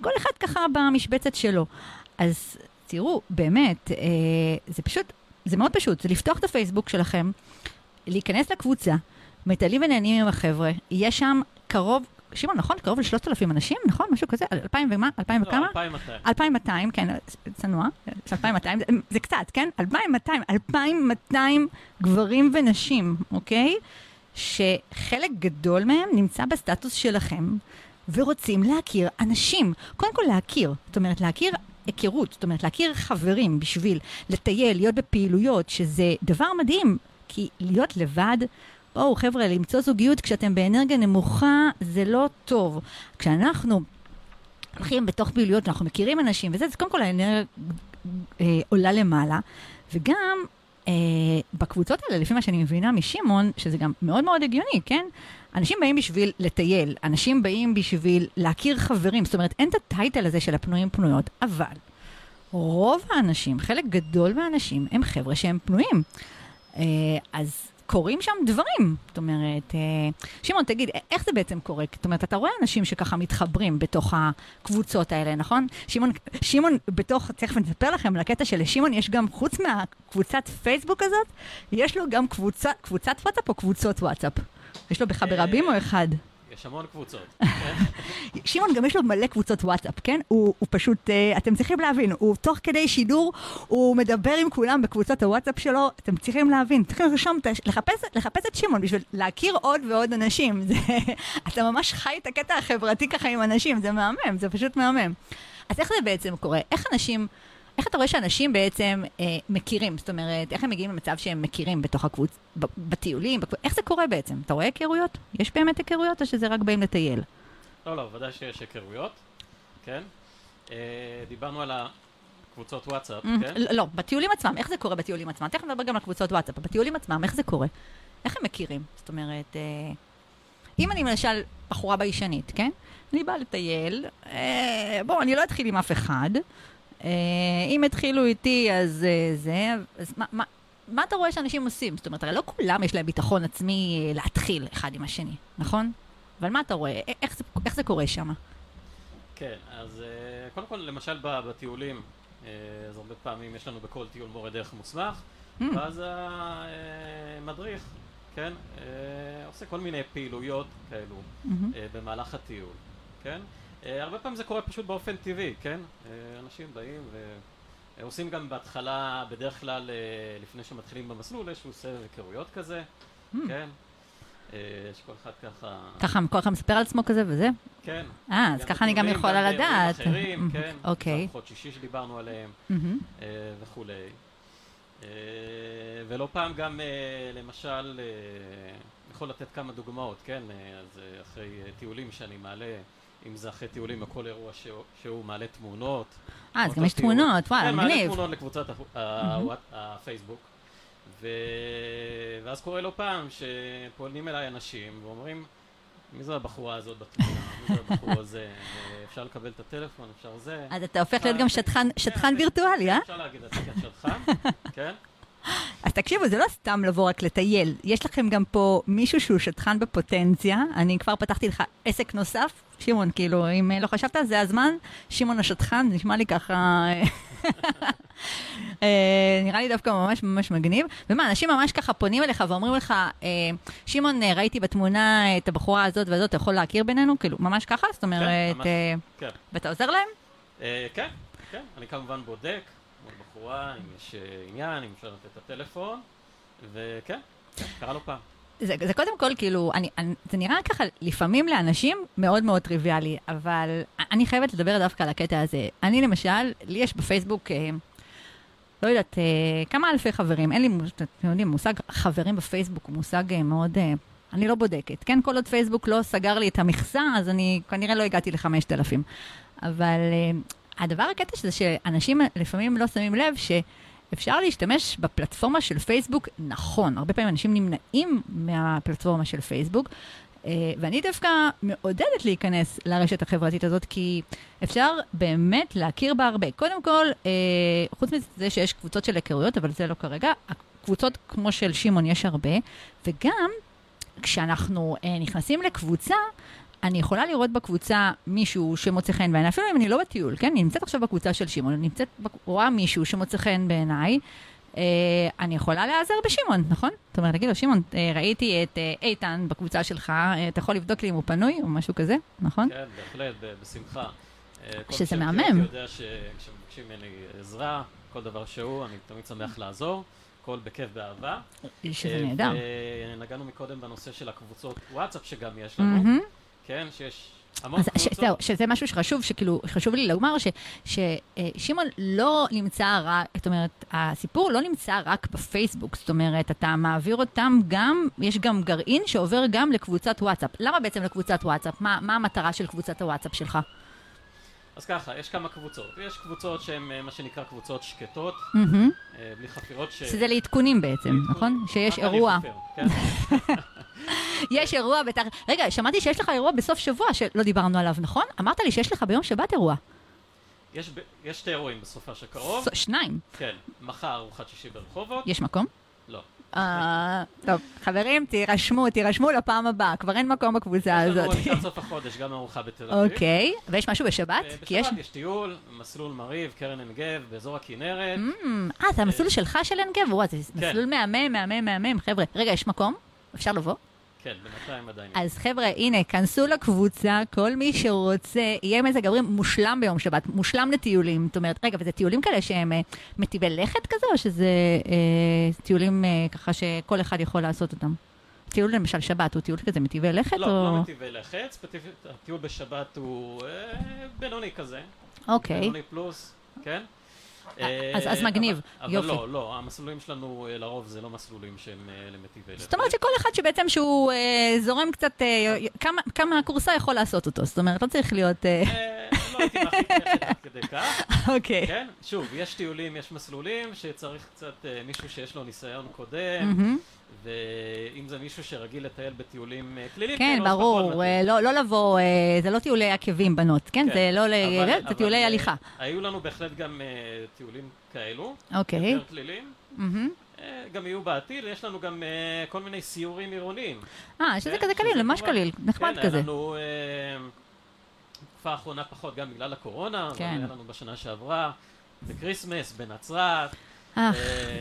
כל אחד ככה במשבצת שלו. אז תראו, באמת, אה, זה פשוט, זה מאוד פשוט, זה לפתוח את הפייסבוק שלכם, להיכנס לקבוצה, מטיילים ונהנים עם החבר'ה, יש שם קרוב שמעון, נכון? קרוב ל-3,000 אנשים, נכון? משהו כזה? 2,000 ומה? 2,000 לא, וכמה? 2,200. 2,200, כן, צנוע, 2,200, זה- זה קצת, כן? 2,200, 2,200 גברים ונשים, אוקיי? שחלק גדול מהם נמצא בסטטוס שלכם, ורוצים להכיר אנשים. קודם כל להכיר, זאת אומרת להכיר היכרות, זאת אומרת להכיר חברים בשביל לטייל, להיות בפעילויות, שזה דבר מדהים, כי להיות לבד, בואו חבר'ה, למצוא זוגיות כשאתם באנרגיה נמוכה זה לא טוב. כשאנחנו הולכים בתוך פעילויות, אנחנו מכירים אנשים, וזה, אז קודם כל האנרגיה אה, עולה למעלה, וגם אה, בקבוצות האלה, לפי מה שאני מבינה משמעון, שזה גם מאוד מאוד הגיוני, כן? אנשים באים בשביל לטייל, אנשים באים בשביל להכיר חברים, זאת אומרת, אין את הטייטל הזה של הפנויים פנויות, אבל רוב האנשים, חלק גדול מהאנשים, הם חבר'ה שהם פנויים. אה, אז קורים שם דברים. זאת אומרת, אה, שמעון, תגיד, איך זה בעצם קורה? זאת אומרת, אתה רואה אנשים שככה מתחברים בתוך הקבוצות האלה, נכון? שמעון, שמעון בתוך, תכף אני אספר לכם על הקטע שלשמעון יש גם, חוץ מהקבוצת פייסבוק הזאת, יש לו גם קבוצה, קבוצת וואטסאפ או קבוצות וואטסאפ? יש לו בך ברבים או אחד? יש המון קבוצות. שמעון גם יש לו מלא קבוצות וואטסאפ, כן? הוא, הוא פשוט, uh, אתם צריכים להבין, הוא תוך כדי שידור, הוא מדבר עם כולם בקבוצת הוואטסאפ שלו, אתם צריכים להבין, צריכים לרשום, לחפש, לחפש את שמעון בשביל להכיר עוד ועוד אנשים. *laughs* זה, אתה ממש חי את הקטע החברתי ככה עם אנשים, זה מהמם, זה פשוט מהמם. אז איך זה בעצם קורה? איך אנשים... איך אתה רואה שאנשים בעצם אה, מכירים? זאת אומרת, איך הם מגיעים למצב שהם מכירים בתוך הקבוצ... ב- בטיולים? בקבוצ... איך זה קורה בעצם? אתה רואה היכרויות? יש באמת היכרויות או שזה רק באים לטייל? לא, לא, ודאי שיש היכרויות, כן? אה, דיברנו על הקבוצות וואטסאפ, Mm, כן? לא, לא, בטיולים עצמם, איך זה קורה בטיולים עצמם? תכף נדבר גם על קבוצות וואטסאפ, בטיולים עצמם, איך זה קורה? איך הם מכירים? זאת אומרת, אה, אם אני למשל בחורה ביישנית, כן? אני באה לטייל, אה, בואו, אני לא אתחיל עם אף אחד. אה, אם התחילו איתי, אז אה, זה, אז מה, מה, מה אתה רואה שאנשים עושים? זאת אומרת, הרי לא כולם יש להם ביטחון עצמי אה, להתחיל אחד עם השני, נכון? אבל מה אתה רואה? איך זה, איך זה קורה שם? כן, אז קודם כל, למשל בטיולים, אז הרבה פעמים יש לנו בכל טיול מורה דרך מוסמך, Mm. ואז המדריך, כן, עושה כל מיני פעילויות כאלו. אה, במהלך הטיול, כן? אה, הרבה פעמים זה קורה פשוט באופן טבעי, כן? אה, אנשים באים ועושים גם בהתחלה, בדרך כלל אה, לפני שמתחילים במסלול, איזשהו סבב היכרויות כזה, Mm. כן? אה, שכל אחד ככה... ככה כל אחד מספר על עצמו כזה וזה? כן. אה, אז גם ככה אני גם יכולה לדעת. אחרים, כן. אוקיי. ארוחות שישי שדיברנו עליהם. אה, וכולי. אה, ולא פעם גם, אה, למשל, אה, יכול לתת כמה דוגמאות, כן? אה, אז אה, אחרי אה, טיולים שאני מעלה, אם זה אחרי טיולים בכל אירוע שהוא, שהוא מעלה תמונות. אה, אז גם יש. תמונות, וואלה, כן, מעלה מגניב. תמונות לקבוצת הפייסבוק. ו... ואז קורה לא פעם שפונים אליי אנשים ואומרים, מי זו הבחורה הזאת בתמונה? מי זו הבחור הזה? *laughs* אפשר לקבל את הטלפון? אפשר זה? אז אתה הופך להיות גם שטחן- שטחן כן, וירטואלי, אה? אפשר להגיד, אתה כן שטחן, *laughs* כן? *gasps* אז תקשיבו, זה לא סתם לבוא רק לטייל. יש לכם גם פה מישהו שהוא שטחן בפוטנציה. אני כבר פתחתי לך עסק נוסף. שמעון, כאילו, אם אה, לא חשבת, זה הזמן. שמעון השטחן, נשמע לי ככה... אה, *laughs* אה, נראה לי דווקא ממש ממש מגניב. ומה, אנשים ממש ככה פונים אליך ואומרים לך, שמעון, ראיתי בתמונה את הבחורה הזאת והזאת, אתה יכול להכיר בינינו? כאילו, ממש ככה? זאת אומרת, ממש. אה, כן. ואתה עוזר להם? כן, כן, אני כמובן בודק בחורה, אם יש אה, עניין, אם אפשר לתת את הטלפון, וכן, כן, קרה לא פעם. זה, זה קודם כל, כאילו, אני, אני, זה נראה ככה לפעמים לאנשים מאוד מאוד טריוויאלי, אבל אני חייבת לדבר דווקא על הקטע הזה. אני למשל, לי יש בפייסבוק, אה, לא יודעת, אה, כמה אלפי חברים, אין לי, מוש- אתם יודעים, מושג חברים בפייסבוק הוא מושג אה, מאוד, אה, אני לא בודקת, כן? כל עוד פייסבוק לא סגר לי את המכסה, אז אני כנראה לא הגעתי לחמשת אלפים. אבל אה, הדבר הקטע זה שאנשים לפעמים לא שמים לב ש... אפשר להשתמש בפלטפורמה של פייסבוק נכון. הרבה פעמים אנשים נמנעים מהפלטפורמה של פייסבוק, אה, ואני דווקא מעודדת להיכנס לרשת החברתית הזאת, כי אפשר באמת להכיר בה הרבה. קודם כל, אה, חוץ מזה שיש קבוצות של היכרויות, אבל זה לא כרגע, הקבוצות כמו של שמעון יש הרבה, וגם כשאנחנו אה, נכנסים לקבוצה, אני יכולה לראות בקבוצה מישהו שמוצא חן בעיניי, אפילו אם אני לא בטיול, כן? אני נמצאת עכשיו בקבוצה של שמעון, אני נמצאת, רואה מישהו שמוצא חן בעיניי, אה, אני יכולה להיעזר בשמעון, נכון? זאת אומרת, להגיד לו, שמעון, אה, ראיתי את אה, איתן בקבוצה שלך, אתה יכול לבדוק לי אם הוא פנוי או משהו כזה, נכון? כן, בהחלט, בשמחה. כל שזה מי מהמם. אותי יודע שכשמבקשים ממני עזרה, כל דבר שהוא, אני תמיד שמח לעזור, הכל בכיף באהבה. שזה נהדר. ונגענו מקודם בנושא של הקבוצות וואטסאפ שגם יש לנו, מהמם. כן, שיש המון אז קבוצות. זהו, שזה משהו שחשוב, שכאילו, חשוב לי לומר ששמעון לא נמצא רק, זאת אומרת, הסיפור לא נמצא רק בפייסבוק, זאת אומרת, אתה מעביר אותם גם, יש גם גרעין שעובר גם לקבוצת וואטסאפ. למה בעצם לקבוצת וואטסאפ? מה, מה המטרה של קבוצת הוואטסאפ שלך? אז ככה, יש כמה קבוצות. יש קבוצות שהן אה, מה שנקרא קבוצות שקטות. אה, בלי חפירות ש... שזה לעדכונים בעצם, לעדכונים. נכון? שיש אירוע. חופר, כן? *laughs* יש אירוע בתח... רגע, שמעתי שיש לך אירוע בסוף שבוע שלא דיברנו עליו, נכון? אמרת לי שיש לך ביום שבת אירוע. יש ב- יש שתי אירועים בסופה של קרוב. ס- שניים. כן, מחר ארוחת שישי ברחובות. יש מקום? לא. אה, טוב, חברים, תירשמו, תירשמו לפעם הבאה, כבר אין מקום בקבוצה יש לנו הזאת. לקראת סוף החודש גם ארוחה בתל אביב. אוקיי, ויש משהו בשבת? יש... בשבת יש טיול, מסלול מריב, קרן עין גב, באזור הכנרת. אמ, אה, זה המסלול שלך של עין גב? וואי, זה כן. מסלול מהמם, מהמם, מהמם. חבר'ה, רגע, יש מקום? אפשר לבוא? כן, בינתיים עדיין. אז חבר'ה, הנה, כנסו לקבוצה, כל מי שרוצה, יהיה מזג אוויר מושלם ביום שבת, מושלם לטיולים. זאת אומרת, רגע, וזה טיולים כאלה שהם אה, מטיבי לכת כזה, או שזה אה, טיולים אה, ככה שכל אחד יכול לעשות אותם? טיול למשל שבת הוא טיול כזה מטיבי לכת, לא, או... לא מטבעי לכת, ספציפית הטיול בשבת הוא אה, בינוני כזה. אוקיי. בינוני פלוס, כן? אה, אז- אז מגניב, אבל, יופי. אבל לא, לא, המסלולים שלנו אה, לרוב זה לא מסלולים שהם אה, למטיבי לכת. זאת אומרת שכל אחד שבעצם שהוא אה, זורם קצת, אה, כמה, כמה הקורסה יכול לעשות אותו, זאת אומרת, לא צריך להיות... אה, אה, לא הייתי לכת עד כדי כך, *laughs* אוקיי. כן? שוב, יש טיולים, יש מסלולים שצריך קצת אה, מישהו שיש לו ניסיון קודם, מהמם. ואם זה מישהו שרגיל לטייל בטיולים אה, כלילים, כן, אז פחות ברור. אה, לא לא לבוא, אה, זה לא טיולי עקבים בנות, כן? כן, זה לא, אבל- זה אבל, טיולי הליכה. היו לנו בהחלט גם אה, טיולים כאלו, אוקיי. יותר כלילים. אה, גם יהיו בעתיד, יש לנו גם אה, כל מיני סיורים עירוניים. אה, שזה כן, כזה קליל, ממש קליל, נחמד כן, כזה. היה לנו תקופה האחרונה פחות גם בגלל הקורונה, אבל כן. היה לנו בשנה שעברה, ב Christmas, בנצרת,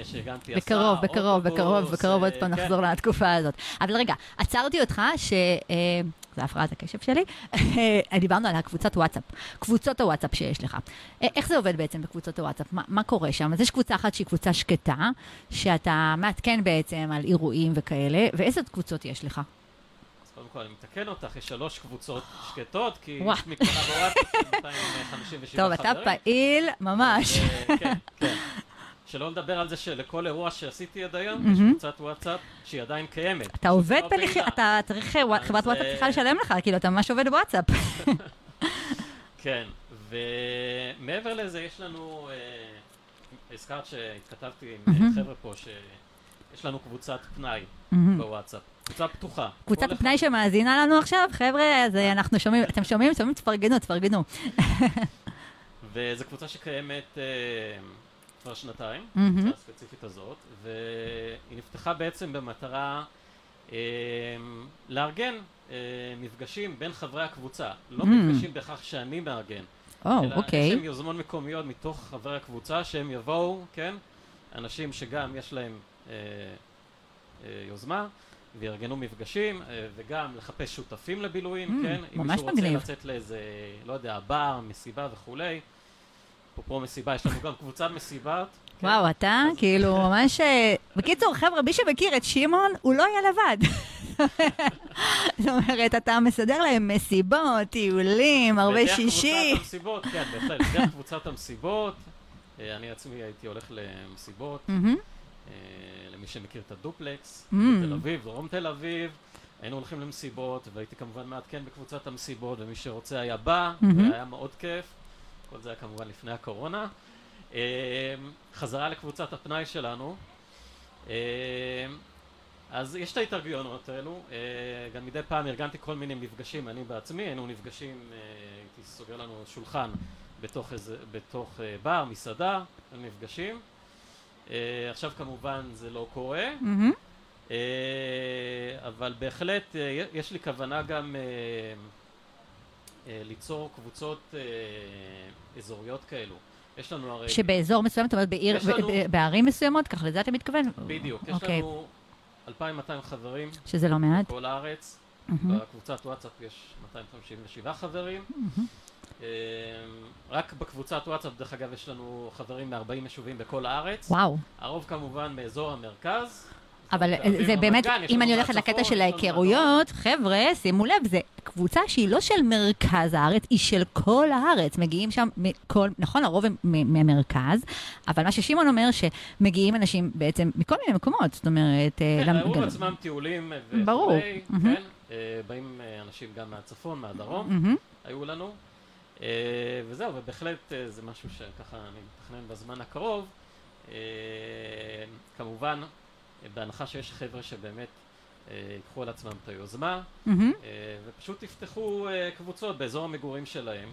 שגם תהיה בקרוב, הסעה, בקרוב, בקרוב, אוטובוס, בקרוב אה, עוד פעם כן. נחזור לתקופה הזאת. אבל רגע, עצרתי אותך, ש... אה, זה הפרעת הקשב שלי, *laughs* דיברנו על הקבוצת וואטסאפ, קבוצות הוואטסאפ שיש לך. אה, איך זה עובד בעצם בקבוצות הוואטסאפ? מה, מה קורה שם? אז יש קבוצה אחת שהיא קבוצה שקטה, שאתה מעדכן בעצם על אירועים וכאלה, ואיזה קבוצות יש לך? קודם כל אני מתקן אותך, יש שלוש קבוצות *gasps* שקטות, כי. יש מקרה בוואטסאפ של 257 *laughs* טוב, חברים. אתה פעיל ממש. אה, כן, כן. *laughs* שלא לדבר על זה שלכל אירוע שעשיתי עד היום, יש. קבוצת וואטסאפ שהיא עדיין קיימת. אתה עובד פעילה. אתה צריך, אה, חברת וואטסאפ אה, צריכה לשלם לך, כאילו, אתה ממש עובד בוואטסאפ. *laughs* כן, ומעבר לזה יש לנו, אה, הזכרת שהתכתבתי עם. אה, חבר'ה פה, שיש לנו קבוצת פנאי. בוואטסאפ. קבוצה פתוחה. קבוצת פנאי שמאזינה לנו עכשיו, חבר'ה, אז אה, אנחנו שומעים, אתם שומעים? שומעים? תפרגנו, תפרגנו. *laughs* וזו קבוצה שקיימת אה, כבר שנתיים, מהמם. הקבוצה הספציפית הזאת, והיא נפתחה בעצם במטרה אה, לארגן אה, מפגשים בין חברי הקבוצה. לא Mm. מפגשים בהכרח שאני מארגן, או, אלא אוקיי. יש להם יוזמות מקומיות מתוך חברי הקבוצה שהם יבואו, כן? אנשים שגם יש להם אה, אה, יוזמה. ויארגנו מפגשים, אה, וגם לחפש שותפים לבילויים, Mm, כן? אם ממש מישהו רוצה מגניב. לצאת לאיזה, לא יודע, בר, מסיבה וכולי. אפרופו מסיבה, יש לנו גם קבוצת מסיבות. כן? וואו, אתה כאילו ממש... אה, בקיצור, חבר'ה, מי שמכיר את שמעון, הוא לא יהיה לבד. *laughs* זאת אומרת, אתה מסדר להם מסיבות, טיולים, הרבה שישי. קבוצת המסיבות, כן, בהחלט, דרך קבוצת המסיבות. אה, אני עצמי הייתי הולך למסיבות. אה, למי שמכיר את הדופלקס. בתל אביב, דרום תל אביב. היינו הולכים למסיבות, והייתי כמובן מעדכן בקבוצת המסיבות, ומי שרוצה היה בא. והיה מאוד כיף. כל זה היה כמובן לפני הקורונה. אה, חזרה לקבוצת הפנאי שלנו. אה, אז יש את ההתארגנות האלו, אה, גם מדי פעם ארגנתי כל מיני מפגשים, אני בעצמי, היינו נפגשים, אה, הייתי סוגר לנו שולחן בתוך, איזה, בתוך אה, בר, מסעדה. אה, עכשיו כמובן זה לא קורה. אה, אבל בהחלט יש לי כוונה גם ליצור קבוצות אה, אזוריות כאלו. יש לנו הרי... שבאזור מסוים, זאת אומרת, בעיר, לנו- בערים מסוימות, ככה לזה אתה מתכוון? בדיוק, יש אוקיי, לנו 2,200 חברים שזה לא מעט. בכל הארץ. מהמם. בקבוצת וואטסאפ יש 257 חברים. אה, רק בקבוצת וואטסאפ, דרך אגב, יש לנו חברים מ-40 יישובים בכל הארץ. וואו. הרוב כמובן מאזור המרכז. אבל זה באמת, אם אני הולכת לקטע של ההיכרויות, חבר'ה, שימו לב, זו קבוצה שהיא לא של מרכז הארץ, היא של כל הארץ. מגיעים שם מכל, נכון, הרוב הם מהמרכז, אבל מה ששמעון אומר, שמגיעים אנשים בעצם מכל מיני מקומות, זאת אומרת... אה, כן, למ- היו גם- עצמם טיולים ברור. וכולי, מהמם. כן. אה, באים אה, אנשים גם מהצפון, מהדרום. היו לנו. אה, וזהו, ובהחלט אה, זה משהו שככה אני מתכנן בזמן הקרוב. אה, כמובן, אה, בהנחה שיש חבר'ה שבאמת אה, ייקחו על עצמם את היוזמה. אה, ופשוט יפתחו אה, קבוצות באזור המגורים שלהם.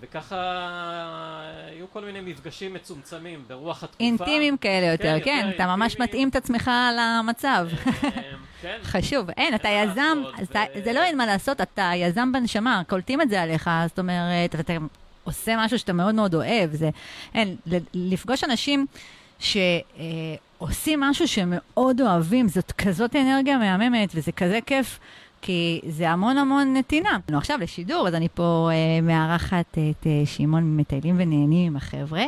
וככה יהיו כל מיני מפגשים מצומצמים ברוח התקופה. אינטימיים כאלה יותר, יותר כן, אתה ממש. מתאים את עצמך למצב. כן, *laughs* חשוב, אין, אתה יזם, אתה- ו- זה לא אין מה לעשות, אתה יזם בנשמה, קולטים את זה עליך, זאת אומרת, ואתה עושה משהו שאתה מאוד מאוד אוהב, זה, אין, לפגוש אנשים שעושים משהו שמאוד אוהבים, זאת כזאת אנרגיה מהממת, וזה כזה כיף. כי זה המון המון נתינה. נו, עכשיו לשידור, אז אני פה אה, מארחת את אה, שמעון מטיילים ונהנים עם החבר'ה.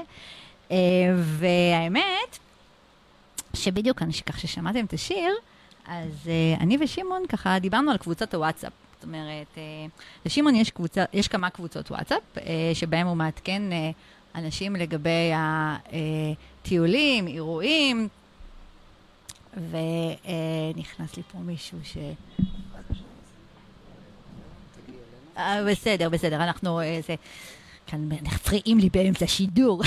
אה, והאמת, שבדיוק, אני, כך ששמעתם את השיר, אז uh, אני ושמעון ככה דיברנו על קבוצת הוואטסאפ. זאת אומרת, uh, לשמעון יש, יש כמה קבוצות וואטסאפ, uh, שבהם הוא מעדכן uh, אנשים לגבי הטיולים, אירועים, ונכנס לי פה מישהו ש... אה, בסדר, בסדר, אנחנו... אה, זה... כאן מפריעים לי באמצע שידור.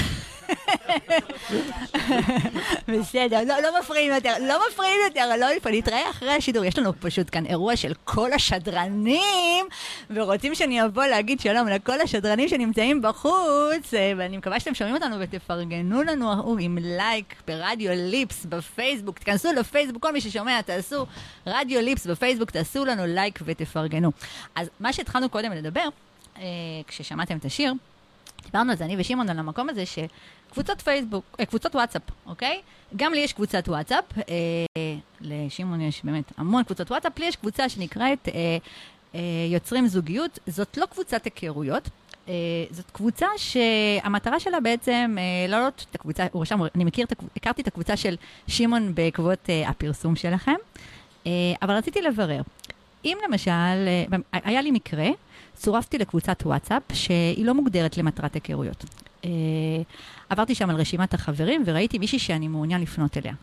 בסדר, לא, לא מפריעים יותר, לא מפריעים יותר, לא נתראה אחרי השידור. יש לנו פשוט כאן אירוע של כל השדרנים, ורוצים שאני אבוא להגיד שלום לכל השדרנים שנמצאים בחוץ, אה, ואני מקווה שאתם שומעים אותנו ותפרגנו לנו עם לייק ברדיו ליפס בפייסבוק. תכנסו לפייסבוק, כל מי ששומע, תעשו רדיו ליפס בפייסבוק, תעשו לנו לייק ותפרגנו. אז מה שהתחלנו קודם לדבר, כששמעתם את השיר, דיברנו על זה, אני ושמעון, על המקום הזה שקבוצות פייסבוק, אה, קבוצות וואטסאפ, אוקיי? גם לי יש קבוצת וואטסאפ, אה, לשמעון יש באמת המון קבוצות וואטסאפ, לי יש קבוצה שנקראת אה, אה, יוצרים זוגיות, זאת לא קבוצת היכרויות. אה, זאת קבוצה שהמטרה שלה בעצם אה, להעלות את הקבוצה, הוא רשם, אני מכיר את, הקב- הכרתי את הקבוצה של שמעון בעקבות אה, הפרסום שלכם, אה, אבל רציתי לברר. אם למשל, אה, היה לי מקרה, צורפתי לקבוצת וואטסאפ שהיא לא מוגדרת למטרת היכרויות. אה, עברתי שם על רשימת החברים וראיתי מישהי שאני מעוניין לפנות אליה.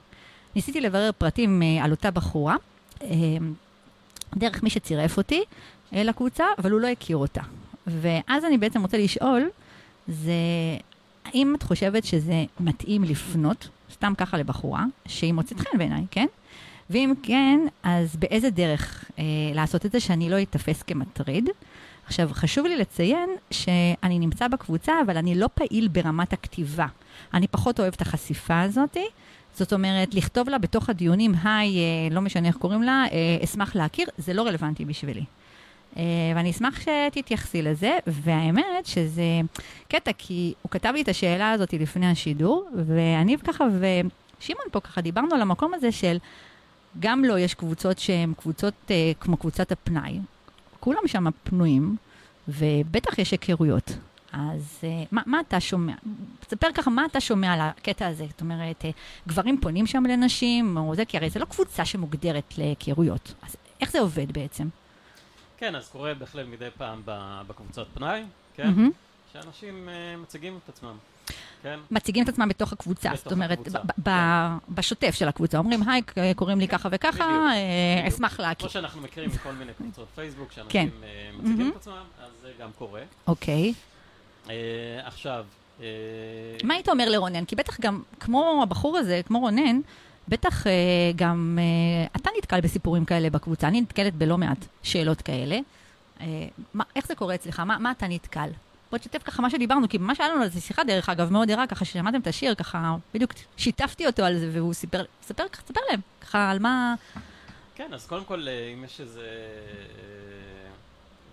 ניסיתי לברר פרטים אה, על אותה בחורה, אה, דרך מי שצירף אותי אה, לקבוצה, אבל הוא לא הכיר אותה. ואז אני בעצם רוצה לשאול, זה האם את חושבת שזה מתאים לפנות, סתם ככה לבחורה, שהיא מוצאת חן בעיניי, כן? ואם כן, אז באיזה דרך אה, לעשות את זה שאני לא אתפס כמטריד? עכשיו, חשוב לי לציין שאני נמצא בקבוצה, אבל אני לא פעיל ברמת הכתיבה. אני פחות אוהב את החשיפה הזאתי. זאת אומרת, לכתוב לה בתוך הדיונים, היי, אה, לא משנה איך קוראים לה, אה, אשמח להכיר, זה לא רלוונטי בשבילי. אה, ואני אשמח שתתייחסי לזה, והאמת שזה קטע, כי הוא כתב לי את השאלה הזאת לפני השידור, ואני ככה, ושמעון פה ככה, דיברנו על המקום הזה של, גם לו יש קבוצות שהן קבוצות אה, כמו קבוצת הפנאי, כולם שם פנויים, ובטח יש היכרויות. אז uh, מה, מה אתה שומע? תספר ככה, מה אתה שומע על הקטע הזה? זאת אומרת, uh, גברים פונים שם לנשים, או זה, כי הרי זה לא קבוצה שמוגדרת להיכרויות. אז איך זה עובד בעצם? כן, אז קורה בהחלט מדי פעם ב- בקבוצת פנאי, כן? מהמם. שאנשים אה, מציגים את עצמם, כן? מציגים את עצמם בתוך הקבוצה, בתוך זאת אומרת, הקבוצה, ב- ב- בשוטף של הקבוצה. אומרים, היי, קוראים לי ככה וככה, בדיוק, אה, בדיוק. אשמח להכיר. כמו שאנחנו מכירים מכל מיני קבוצות פייסבוק, כן. שאנשים אה, מציגים. את עצמם, אז זה גם קורה. אוקיי. אה, עכשיו, מה היית אומר לרונן? כי בטח גם, כמו הבחור הזה, כמו רונן, בטח גם אתה נתקל בסיפורים כאלה בקבוצה. אני נתקלת בלא מעט שאלות כאלה. איך זה קורה אצלך? מה, מה אתה נתקל? בוא תשתף ככה מה שדיברנו, כי ממש היה לנו על זה שיחה, דרך אגב, מאוד ערה, ככה ששמעתם את השיר, ככה, בדיוק שיתפתי אותו על זה, והוא סיפר, ספר, ספר להם, ככה על מה... כן, אז קודם כל, אה, אם יש איזה אה,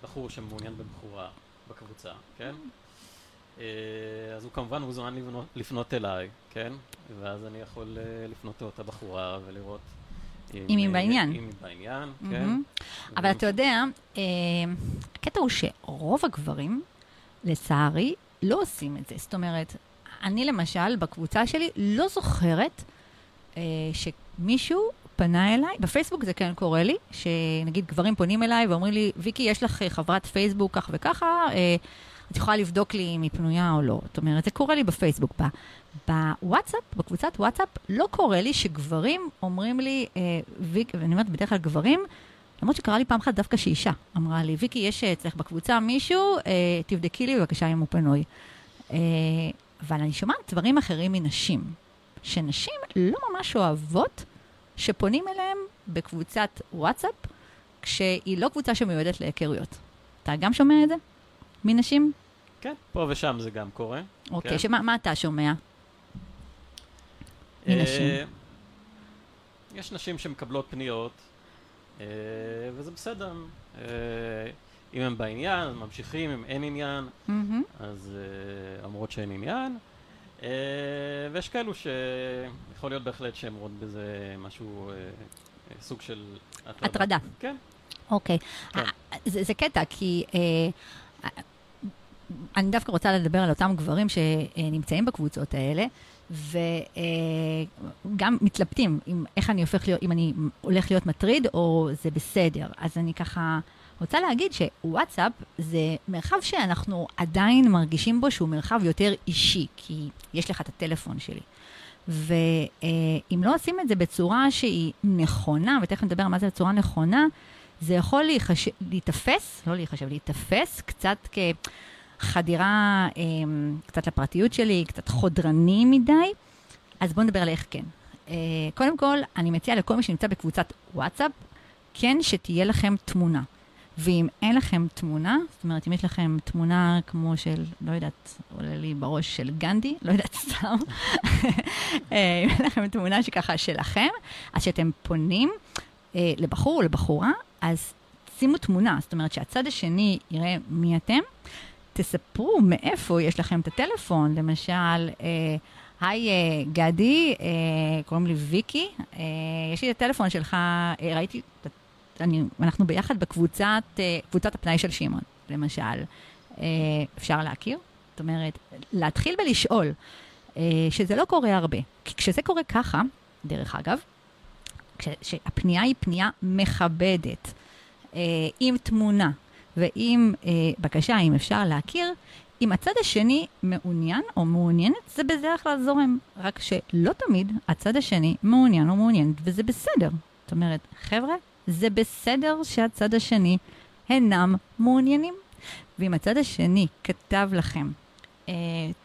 בחור שמעוניין בבחורה בקבוצה, כן? אה, אז הוא כמובן מוזמן לבנות, לפנות אליי, כן? ואז אני יכול לפנות לאותה בחורה ולראות אם היא אה, בעניין. אם היא בעניין, כן. מהמם. אבל אתה יודע, הקטע הוא שרוב הגברים, לצערי, לא עושים את זה. זאת אומרת, אני למשל, בקבוצה שלי, לא זוכרת אה, שמישהו פנה אליי, בפייסבוק זה כן קורה לי, שנגיד גברים פונים אליי ואומרים לי, ויקי, יש לך אה, חברת פייסבוק כך וככה, אה, את יכולה לבדוק לי אם היא פנויה או לא. זאת אומרת, זה קורה לי בפייסבוק. בוואטסאפ, בקבוצת וואטסאפ, לא קורה לי שגברים אומרים לי, אה, ויק, ואני אומרת בדרך כלל גברים, למרות שקרה לי פעם אחת דווקא שאישה אמרה לי, ויקי, יש אצלך בקבוצה מישהו, אה, תבדקי לי בבקשה אם הוא פנוי. אה, אבל אני שומעת דברים אחרים מנשים, שנשים לא ממש אוהבות שפונים אליהם בקבוצת וואטסאפ, כשהיא לא קבוצה שמיועדת להיכרויות. אתה גם שומע את זה? מנשים? כן, פה ושם זה גם קורה. אוקיי, כן. שמה מה אתה שומע? מנשים. אה, יש נשים שמקבלות פניות, וזה בסדר. אה, אם הם בעניין, אז ממשיכים, אם אין עניין, מהמם. אז אה, אומרות שאין עניין. אה, ויש כאלו שיכול להיות בהחלט שהן רואות בזה משהו, אה, אה, סוג של הטרדה. הטרדה. כן. אוקיי. כן. אה, זה, זה קטע, כי אה, אה, אני דווקא רוצה לדבר על אותם גברים שנמצאים בקבוצות האלה, וגם מתלבטים עם איך אני הופך להיות, אם אני הולך להיות מטריד או זה בסדר. אז אני ככה רוצה להגיד שוואטסאפ זה מרחב שאנחנו עדיין מרגישים בו שהוא מרחב יותר אישי, כי יש לך את הטלפון שלי. ואם לא עושים את זה בצורה שהיא נכונה, ותכף נדבר על מה זה בצורה נכונה, זה יכול להיחש... להיתפס, לא להיחשב, להיתפס קצת כחדירה אה, קצת לפרטיות שלי, קצת חודרני מדי. אז בואו נדבר על איך כן. אה, קודם כל, אני מציעה לכל מי שנמצא בקבוצת וואטסאפ, כן שתהיה לכם תמונה. ואם אין לכם תמונה, זאת אומרת, אם יש לכם תמונה כמו של, לא יודעת, עולה לי בראש של גנדי, לא יודעת *laughs* סתם, אה, אם אין לכם תמונה שככה שלכם, אז כשאתם פונים אה, לבחור או לבחורה, אז שימו תמונה, זאת אומרת שהצד השני יראה מי אתם, תספרו מאיפה יש לכם את הטלפון, למשל, אה, היי אה, גדי, אה, קוראים לי ויקי, אה, יש לי את הטלפון שלך, אה, ראיתי, אני, אנחנו ביחד בקבוצת, אה, קבוצת הפנאי של שמעון, למשל. אה, אפשר להכיר? זאת אומרת, להתחיל ולשאול, אה, שזה לא קורה הרבה. כי כשזה קורה ככה, דרך אגב, כשהפנייה היא פנייה מכבדת, אה, עם תמונה ועם אה, בקשה, אם אפשר להכיר, אם הצד השני מעוניין או מעוניינת, זה בדרך כלל זורם. רק שלא תמיד הצד השני מעוניין או מעוניינת, וזה בסדר. זאת אומרת, חבר'ה, זה בסדר שהצד השני אינם מעוניינים. ואם הצד השני כתב לכם, אה,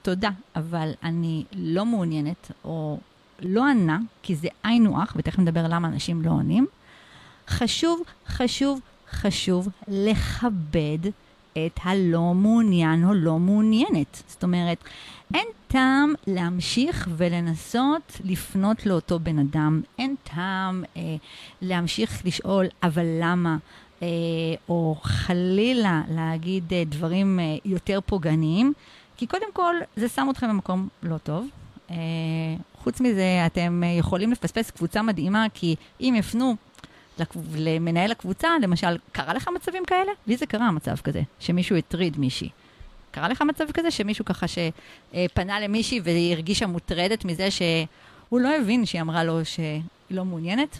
תודה, אבל אני לא מעוניינת, או לא ענה, כי זה היינו הך, ותכף נדבר למה אנשים לא עונים, חשוב, חשוב, חשוב לכבד את הלא מעוניין או לא מעוניינת. זאת אומרת, אין טעם להמשיך ולנסות לפנות לאותו בן אדם, אין טעם אה, להמשיך לשאול, אבל למה? אה, או חלילה להגיד אה, דברים אה, יותר פוגעניים, כי קודם כל זה שם אתכם במקום לא טוב. אה, חוץ מזה, אתם אה, יכולים לפספס קבוצה מדהימה, כי אם יפנו. למנהל הקבוצה, למשל, קרה לך מצבים כאלה? לי זה קרה מצב כזה, שמישהו הטריד מישהי. קרה לך מצב כזה שמישהו ככה שפנה למישהי והיא הרגישה מוטרדת מזה שהוא לא הבין שהיא אמרה לו שהיא לא מעוניינת?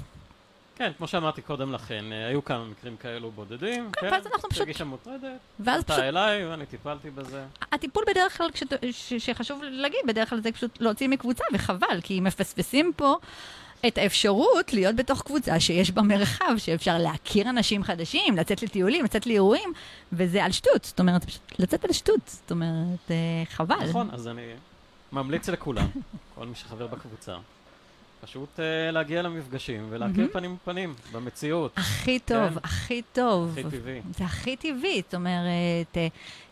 כן, כמו שאמרתי קודם לכן, אה, היו כמה מקרים כאלו בודדים. כן, ואז אנחנו פשוט- שהרגישה מוטרדת, ואז פשוט, פנתה אליי ואני טיפלתי בזה. הטיפול בדרך כלל, שחשוב להגיד, בדרך כלל זה פשוט להוציא מקבוצה, וחבל, כי מפספסים פה את האפשרות להיות בתוך קבוצה שיש בה מרחב, שאפשר להכיר אנשים חדשים, לצאת לטיולים, לצאת לאירועים, וזה על שטות, זאת אומרת, לצאת על שטות, זאת אומרת, אה, חבל. נכון, אז אני ממליץ לכולם, *laughs* כל מי שחבר בקבוצה, פשוט אה, להגיע למפגשים ולהכיר מהמם. פנים בפנים, במציאות. הכי טוב, כן. הכי טוב. הכי טבעי. זה הכי טבעי, זאת אומרת, אה,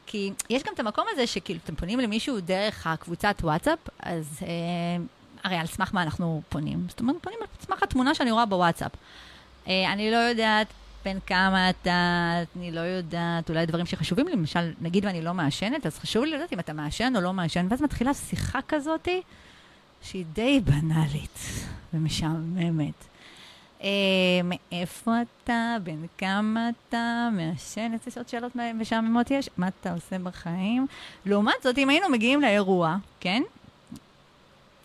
כי יש גם את המקום הזה שכאילו אתם פונים למישהו דרך הקבוצת וואטסאפ, אז אה, הרי על סמך מה אנחנו פונים? זאת אומרת, פונים על סמך התמונה שאני רואה בוואטסאפ. אה, אני לא יודעת בן כמה אתה, אני לא יודעת, אולי דברים שחשובים לי, למשל, נגיד ואני לא מעשנת, אז חשוב לי לדעת אם אתה מעשן או לא מעשן, ואז מתחילה שיחה כזאתי, שהיא די בנאלית ומשעממת. אה, מאיפה אתה? בן כמה אתה? מעשן? איזה עוד שאלות משעממות יש? מה אתה עושה בחיים? לעומת זאת, אם היינו מגיעים לאירוע, כן?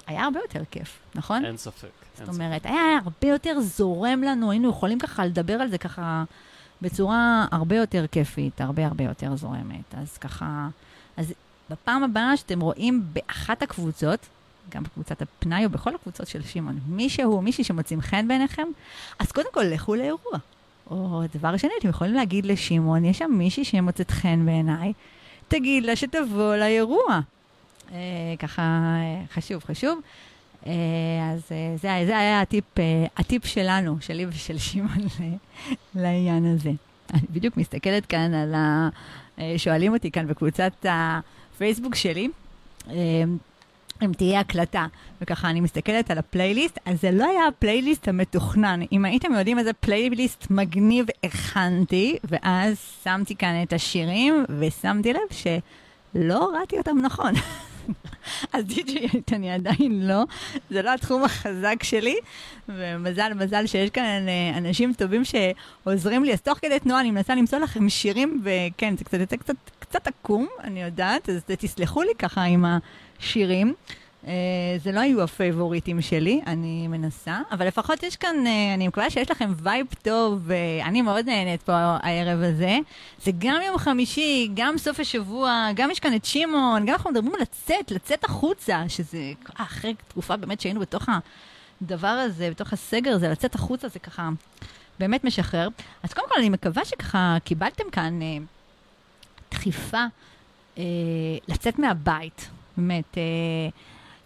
היה הרבה יותר כיף, נכון? אין ספק. זאת אומרת, היה הרבה יותר זורם לנו, היינו יכולים ככה לדבר על זה ככה בצורה הרבה יותר כיפית, הרבה הרבה יותר זורמת. אז ככה, אז בפעם הבאה שאתם רואים באחת הקבוצות, גם בקבוצת הפנאי או בכל הקבוצות של שמעון, מישהו או מישהי שמוצאים חן בעיניכם, אז קודם כל לכו לאירוע. או דבר שני, אתם יכולים להגיד לשמעון, יש שם מישהי שמוצאת חן בעיניי, תגיד לה שתבוא לאירוע. אה, ככה אה, חשוב, חשוב. אה, אז זה, זה היה הטיפ, הטיפ שלנו, שלי ושל שמעון לעניין הזה. אני בדיוק מסתכלת כאן על ה... שואלים אותי כאן בקבוצת הפייסבוק שלי, אם תהיה הקלטה, וככה אני מסתכלת על הפלייליסט, אז זה לא היה הפלייליסט המתוכנן. אם הייתם יודעים איזה פלייליסט מגניב הכנתי, ואז שמתי כאן את השירים, ושמתי לב שלא הורדתי אותם נכון. *laughs* *laughs* אז די.ג'יית אני עדיין לא, זה לא התחום החזק שלי, ומזל, מזל שיש כאן אה, אנשים טובים שעוזרים לי, אז תוך כדי תנועה אני מנסה למצוא לכם שירים, וכן, זה קצת יוצא קצת, קצת עקום, אני יודעת, אז תסלחו לי ככה עם השירים. אה, זה לא היו הפייבוריטים שלי, אני מנסה, אבל לפחות יש כאן, אה, אני מקווה שיש לכם vibe טוב, ואני מאוד נהנית פה הערב הזה. זה גם יום חמישי, גם סוף השבוע, גם יש כאן את שמעון, גם אנחנו מדברים על לצאת, לצאת החוצה, שזה אחרי תקופה באמת שהיינו בתוך הדבר הזה, בתוך הסגר הזה, לצאת החוצה זה ככה באמת משחרר. אז קודם כל אני מקווה שככה קיבלתם כאן uh, דחיפה uh, לצאת מהבית, באמת. Uh,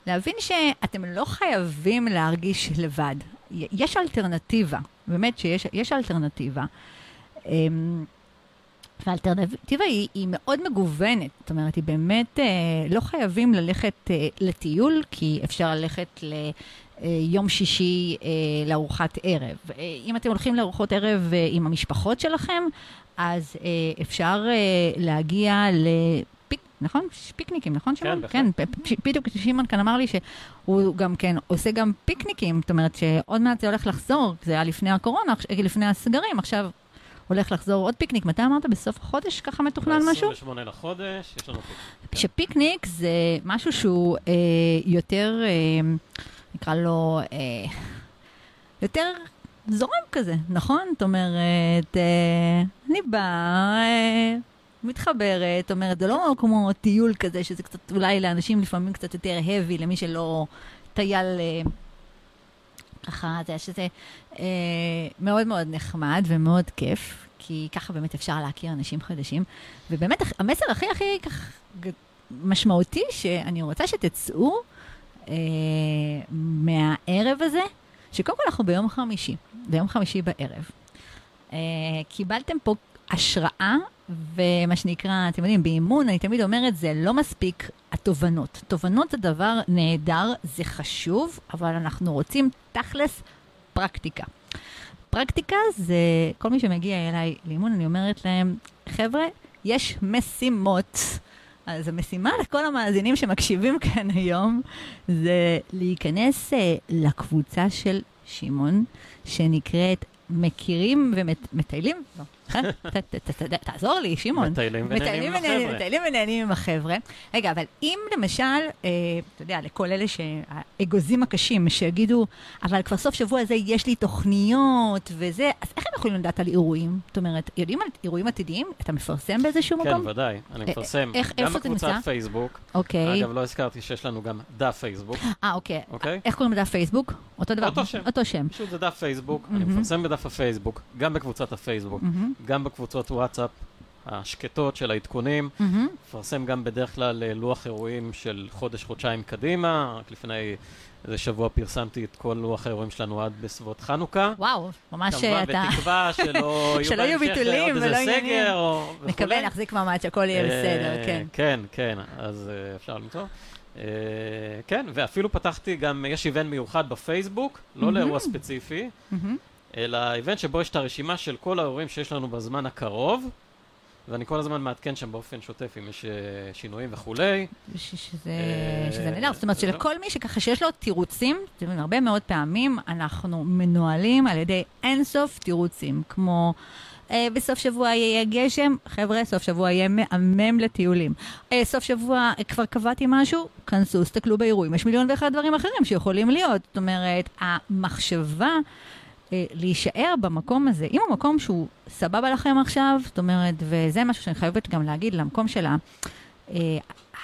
להבין שאתם לא חייבים להרגיש לבד. יש אלטרנטיבה, באמת שיש אלטרנטיבה. אמ, והאלטרנטיבה היא, היא מאוד מגוונת, זאת אומרת, היא באמת, אה, לא חייבים ללכת אה, לטיול, כי אפשר ללכת ליום אה, שישי אה, לארוחת ערב. אה, אם אתם הולכים לארוחות ערב אה, עם המשפחות שלכם, אז אה, אפשר אה, להגיע ל... נכון? פיקניקים, נכון שמעון? כן, כן, בדיוק שמעון כאן אמר לי שהוא גם כן עושה גם פיקניקים, זאת אומרת שעוד מעט זה הולך לחזור, זה היה לפני הקורונה, לפני הסגרים, עכשיו הולך לחזור עוד פיקניק. מתי אמרת? בסוף החודש ככה מתוכנן משהו? ב-28 לחודש, יש לנו פיקניק. שפיקניק זה משהו שהוא אה, יותר, אה, נקרא לו, אה, יותר זורם כזה, נכון? זאת אומרת, אה, אני באה... אה, מתחברת, אומרת, זה לא כמו טיול כזה, שזה קצת, אולי לאנשים לפעמים קצת יותר heavy, למי שלא טייל אה, ככה, זה שזה אה, מאוד מאוד נחמד ומאוד כיף, כי ככה באמת אפשר להכיר אנשים חדשים. ובאמת, המסר הכי הכי כך משמעותי, שאני רוצה שתצאו אה, מהערב הזה, שקודם כל אנחנו ביום חמישי, ביום חמישי בערב. אה, קיבלתם פה השראה ומה שנקרא, אתם יודעים, באימון, אני תמיד אומרת, זה לא מספיק התובנות. תובנות זה דבר נהדר, זה חשוב, אבל אנחנו רוצים תכלס פרקטיקה. פרקטיקה זה, כל מי שמגיע אליי לאימון, אני אומרת להם, חבר'ה, יש משימות. אז המשימה לכל המאזינים שמקשיבים כאן היום, זה להיכנס uh, לקבוצה של שמעון, שנקראת מכירים ומטיילים? לא. תעזור לי, שמעון. מטיילים ונהנים עם החבר'ה. מטיילים ונהנים עם החבר'ה. רגע, אבל אם למשל, אה, אתה יודע, לכל אלה שהאגוזים הקשים, שיגידו, אבל כבר סוף שבוע הזה יש לי תוכניות וזה, אז איך הם יכולים לדעת על אירועים? זאת אומרת, יודעים על אירועים עתידיים? אתה מפרסם באיזשהו מקום? כן, ודאי. אני מפרסם גם בקבוצת פייסבוק. אוקיי. אגב, לא הזכרתי שיש לנו גם דף פייסבוק. אה, אוקיי. אוקיי? איך קוראים לדף פייסבוק? אותו דבר? אותו שם. פשוט זה דף פייסבוק. אני מפרסם בדף הפייסבוק, גם בקבוצת הפייסבוק. גם בקבוצות וואטסאפ השקטות של העדכונים. מפרסם גם בדרך כלל אה, לוח אירועים של חודש-חודשיים קדימה. רק לפני איזה שבוע פרסמתי את כל לוח האירועים שלנו עד בסביבות חנוכה. וואו, ממש אתה... כמובן בתקווה *laughs* שלא יהיו ביטולים ולא איזה סגר או וכולי. נקווה להחזיק מעמד שהכל יהיה בסדר, כן. כן, כן, אז אה, אפשר למצוא. כן, ואפילו פתחתי גם, יש איבנט מיוחד בפייסבוק, לא לאירוע ספציפי. אלא איבנט שבו יש את הרשימה של כל האירועים שיש לנו בזמן הקרוב, ואני כל הזמן מעדכן שם באופן שוטף אם יש אה, שינויים וכולי. ש- שזה אה, שזה נהדר, זאת אומרת זה לא- שלכל מי שככה שיש לו תירוצים, אתם יודעים, הרבה מאוד פעמים אנחנו מנוהלים על ידי אינסוף תירוצים, כמו אה, בסוף שבוע יהיה גשם, חבר'ה, סוף שבוע יהיה מהמם לטיולים. אה, סוף שבוע כבר קבעתי משהו, כנסו, תסתכלו באירועים, יש מיליון ואחד דברים אחרים שיכולים להיות. זאת אומרת, המחשבה... אה, להישאר במקום הזה, אם הוא מקום שהוא סבבה לכם עכשיו, זאת אומרת, וזה משהו שאני חייבת גם להגיד למקום של אה,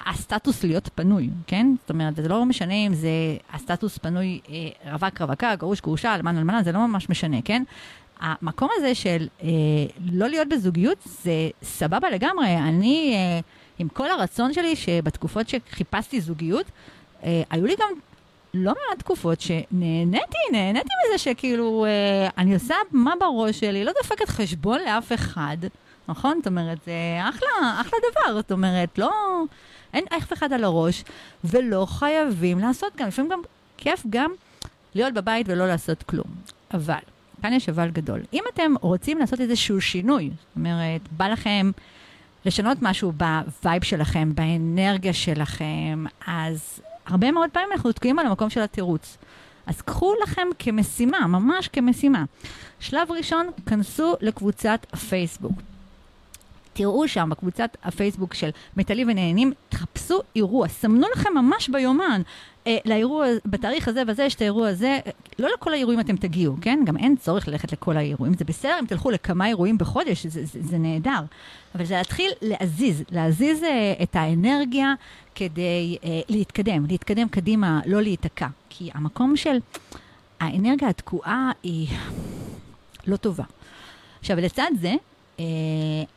הסטטוס להיות פנוי, כן? זאת אומרת, זה לא משנה אם זה הסטטוס פנוי אה, רווק, רווקה, גרוש, גרושה, אלמן, אלמנה, זה לא ממש משנה, כן? המקום הזה של אה, לא להיות בזוגיות זה סבבה לגמרי. אני, אה, עם כל הרצון שלי שבתקופות שחיפשתי זוגיות, אה, היו לי גם לא מעט תקופות שנהניתי, נהניתי מזה שכאילו אה, אני עושה מה בראש שלי, לא דופקת חשבון לאף אחד, נכון? זאת אומרת, זה אחלה, אחלה דבר, זאת אומרת, לא... אין אף אחד על הראש, ולא חייבים לעשות גם, לפעמים גם כיף גם להיות בבית ולא לעשות כלום. אבל, כאן יש אבל גדול. אם אתם רוצים לעשות איזשהו שינוי, זאת אומרת, בא לכם לשנות משהו ב vibe שלכם, באנרגיה שלכם, אז הרבה מאוד פעמים אנחנו תקועים על המקום של התירוץ. אז קחו לכם כמשימה, ממש כמשימה. שלב ראשון, כנסו לקבוצת הפייסבוק. תראו שם בקבוצת הפייסבוק של מטלי ונהנים, תחפשו אירוע, סמנו לכם ממש ביומן. אה, לאירוע, בתאריך הזה וזה יש את האירוע הזה, לא לכל האירועים אתם תגיעו, כן? גם אין צורך ללכת לכל האירועים. זה בסדר אם תלכו לכמה אירועים בחודש, זה, זה, זה נהדר. אבל זה להתחיל להזיז, להזיז אה, את האנרגיה כדי אה, להתקדם, להתקדם קדימה, לא להיתקע. כי המקום של האנרגיה התקועה היא לא טובה. עכשיו, לצד זה,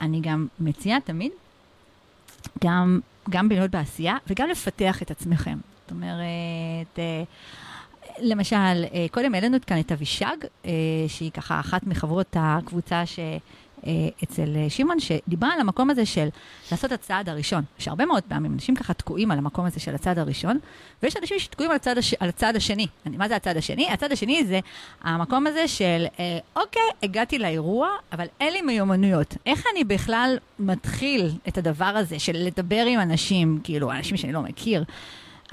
אני גם מציעה תמיד גם, גם להיות בעשייה וגם לפתח את עצמכם. זאת אומרת, אה, למשל, אה, קודם העלינו כאן את אבישג, אה, שהיא ככה אחת מחברות הקבוצה ש... אה, אצל אה, שמעון, שדיברה על המקום הזה של לעשות הצעד הראשון. יש הרבה מאוד פעמים, אנשים ככה תקועים על המקום הזה של הצעד הראשון, ויש אנשים שתקועים על הצעד, הש... על הצעד השני. אני- מה זה הצעד השני? הצעד השני זה המקום הזה של, אה, אוקיי, הגעתי לאירוע, אבל אין לי מיומנויות. איך אני בכלל מתחיל את הדבר הזה של לדבר עם אנשים, כאילו, אנשים שאני לא מכיר?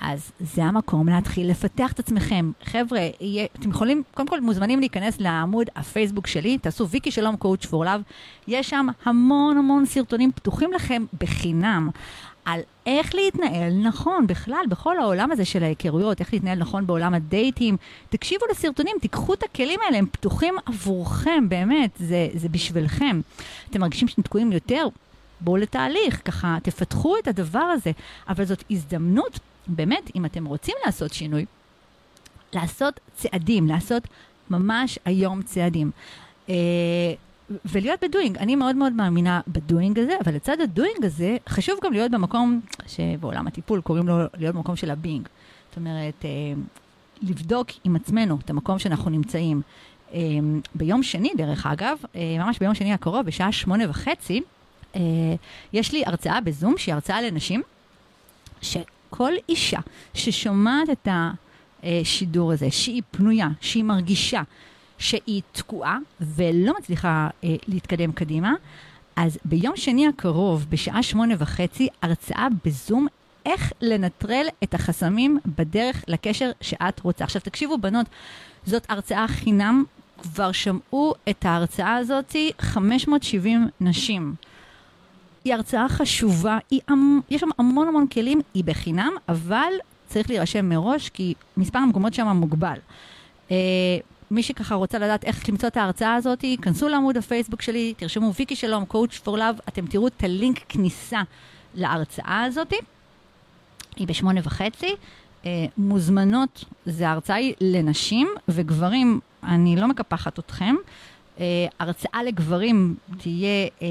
אז זה המקום להתחיל לפתח את עצמכם. חבר'ה, יהיה, אתם יכולים, קודם כל מוזמנים להיכנס לעמוד הפייסבוק שלי, תעשו ויקי שלום קואוצ' פור לאב. יש שם המון המון סרטונים פתוחים לכם בחינם. על איך להתנהל נכון בכלל, בכל העולם הזה של ההיכרויות, איך להתנהל נכון בעולם הדייטים. תקשיבו לסרטונים, תיקחו את הכלים האלה, הם פתוחים עבורכם, באמת, זה, זה בשבילכם. אתם מרגישים שאתם תקועים יותר? בואו לתהליך, ככה תפתחו את הדבר הזה. אבל זאת הזדמנות, באמת, אם אתם רוצים לעשות שינוי, לעשות צעדים, לעשות ממש היום צעדים. אה, ולהיות בדואינג, אני מאוד מאוד מאמינה בדואינג הזה, אבל לצד הדואינג הזה, חשוב גם להיות במקום שבעולם הטיפול קוראים לו להיות במקום של הבינג. זאת אומרת, אה, לבדוק עם עצמנו את המקום שאנחנו נמצאים. אה, ביום שני, דרך אגב, ממש ביום שני הקרוב, בשעה שמונה וחצי, אה, יש לי הרצאה בזום, שהיא הרצאה לנשים, שכל אישה ששומעת את השידור הזה, שהיא פנויה, שהיא מרגישה שהיא תקועה ולא מצליחה אה, להתקדם קדימה, אז ביום שני הקרוב, בשעה שמונה וחצי, הרצאה בזום, איך לנטרל את החסמים בדרך לקשר שאת רוצה. עכשיו תקשיבו, בנות, זאת הרצאה חינם, כבר שמעו את ההרצאה הזאת 570 נשים. היא הרצאה חשובה, היא, המ- יש שם המון המון כלים, היא בחינם, אבל צריך להירשם מראש, כי מספר המקומות שם מוגבל. אה, מי שככה רוצה לדעת איך למצוא את ההרצאה הזאת, כנסו לעמוד הפייסבוק שלי, תרשמו ויקי שלום, coach for love, אתם תראו את הלינק כניסה להרצאה הזאת. היא בשמונה וחצי. אה, מוזמנות, זה הרצאה היא לנשים וגברים, אני לא מקפחת אתכם. אה, הרצאה לגברים תהיה, אה,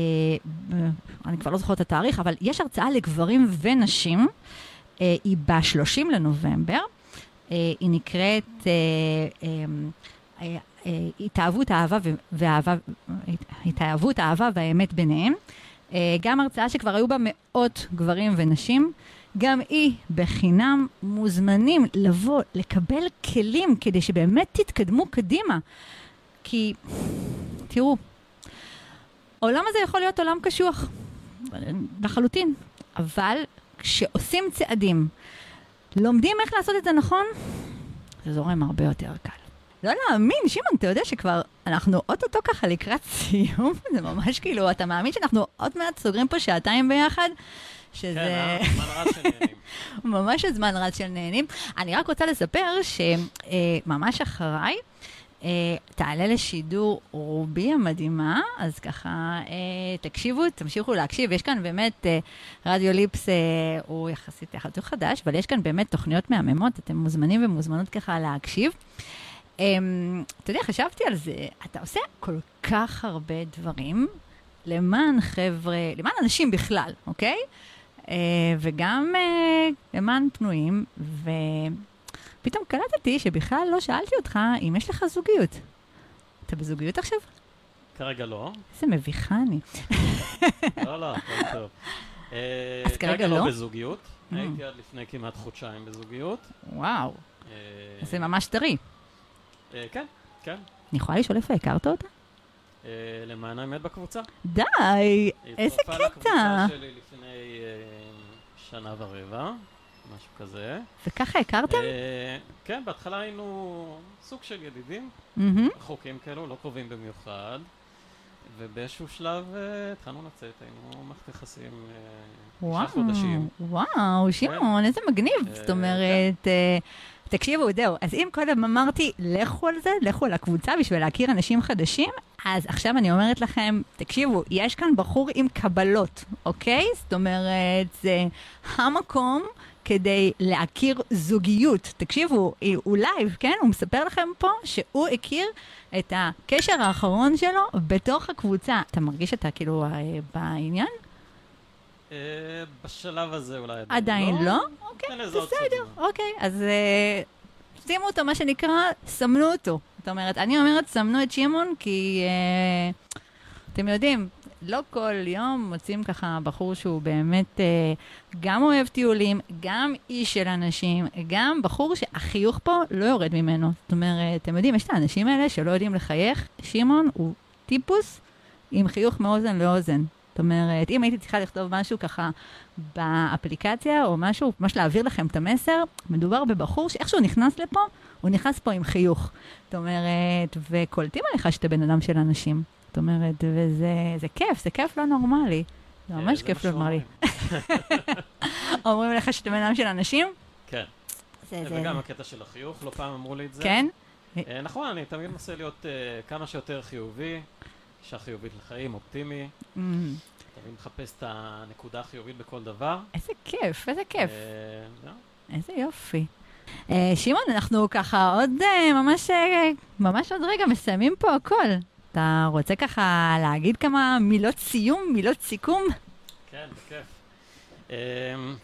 אני כבר לא זוכרת את התאריך, אבל יש הרצאה לגברים ונשים, אה, היא ב-30 לנובמבר, היא נקראת אה, אה, אה, אה, התאהבות האהבה ו- והאהבה, התאהבות האהבה והאמת ביניהם. גם הרצאה שכבר היו בה מאות גברים ונשים, גם היא בחינם מוזמנים לבוא, לקבל כלים כדי שבאמת תתקדמו קדימה. כי, תראו, העולם הזה יכול להיות עולם קשוח, לחלוטין, אבל כשעושים צעדים, לומדים איך לעשות את זה נכון, זה זורם הרבה יותר קל. לא להאמין, שמעון, אתה יודע שכבר אנחנו אוטוטו ככה לקראת סיום, *laughs* זה ממש כאילו, אתה מאמין שאנחנו עוד מעט סוגרים פה שעתיים ביחד? שזה... כן, הזמן רץ של נהנים. *laughs* ממש הזמן רץ של נהנים. אני רק רוצה לספר שממש אחריי, אה, תעלה לשידור רובי המדהימה, אז ככה, אה, תקשיבו, תמשיכו להקשיב. יש כאן באמת, אה, רדיו ליפס הוא יחסית יחסית חדש, אבל יש כאן באמת תוכניות מהממות, אתם מוזמנים ומוזמנות ככה להקשיב. אתה יודע, חשבתי על זה, אתה עושה כל כך הרבה דברים למען חבר'ה, למען אנשים בכלל, אוקיי? וגם למען פנויים, ו... פתאום קלטתי שבכלל לא שאלתי אותך אם יש לך זוגיות. אתה בזוגיות עכשיו? כרגע לא. איזה מביכה אני. לא, לא, הכל טוב. *laughs* אה, אז כרגע לא? כרגע לא בזוגיות. Mm. הייתי עד לפני כמעט חודשיים בזוגיות. וואו. אה, זה ממש טרי. אה, כן, כן. אני יכולה לשאול איפה הכרת אותה? למען האמת בקבוצה. די, איזה קטע. היא הצטרפה לקבוצה שלי לפני שנה ורבע. משהו כזה. וככה הכרתם? אה, כן, בהתחלה היינו סוג של ידידים, רחוקים כאלו, לא קרובים במיוחד. ובאיזשהו שלב אה, התחלנו לצאת, היינו מערכת יחסים שישה חודשים. וואו, שמעון, איזה מגניב. זאת כן. אומרת, תקשיבו, זהו, אז אם קודם אמרתי, לכו על זה, לכו על הקבוצה בשביל להכיר אנשים חדשים, אז עכשיו אני אומרת לכם, תקשיבו, יש כאן בחור עם קבלות, אוקיי? זאת אומרת, זה המקום כדי להכיר זוגיות. תקשיבו, הוא live, כן? הוא מספר לכם פה שהוא הכיר את הקשר האחרון שלו בתוך הקבוצה. אתה מרגיש שאתה כאילו אה, בעניין? אה, בשלב הזה אולי עדיין לא. עדיין לא? אוקיי, בסדר, אוקיי. אז אה, שימו אותו, מה שנקרא, סמנו אותו. זאת אומרת, אני אומרת, סמנו את שמעון, כי אתם יודעים, לא כל יום מוצאים ככה בחור שהוא באמת אה, גם אוהב טיולים, גם איש של אנשים, גם בחור שהחיוך פה לא יורד ממנו. זאת אומרת, אתם יודעים, יש את האנשים האלה שלא יודעים לחייך. שמעון הוא טיפוס עם חיוך מאוזן לאוזן. זאת אומרת, אם הייתי צריכה לכתוב משהו ככה באפליקציה או משהו, ממש להעביר לכם את המסר, מדובר בבחור שאיך שהוא נכנס לפה, הוא נכנס פה עם חיוך. זאת אומרת, וקולטים עליך שאתה בן אדם של אנשים. זאת אומרת, וזה כיף, זה כיף לא נורמלי. זה כן, ממש כיף לא נורמלי. *laughs* אומרים לך שאתה בן אדם של אנשים? כן. וגם הקטע של החיוך, לא פעם אמרו לי את זה. כן? אה, נכון, אני תמיד מנסה להיות אה, כמה שיותר חיובי, אישה חיובית לחיים, אופטימי. Mm. תמיד מחפש את הנקודה החיובית בכל דבר. איזה כיף, איזה כיף. אה, איזה יופי. שמעון, אנחנו ככה עוד ממש, ממש עוד רגע מסיימים פה הכל. אתה רוצה ככה להגיד כמה מילות סיום, מילות סיכום? כן, בכיף. אמ,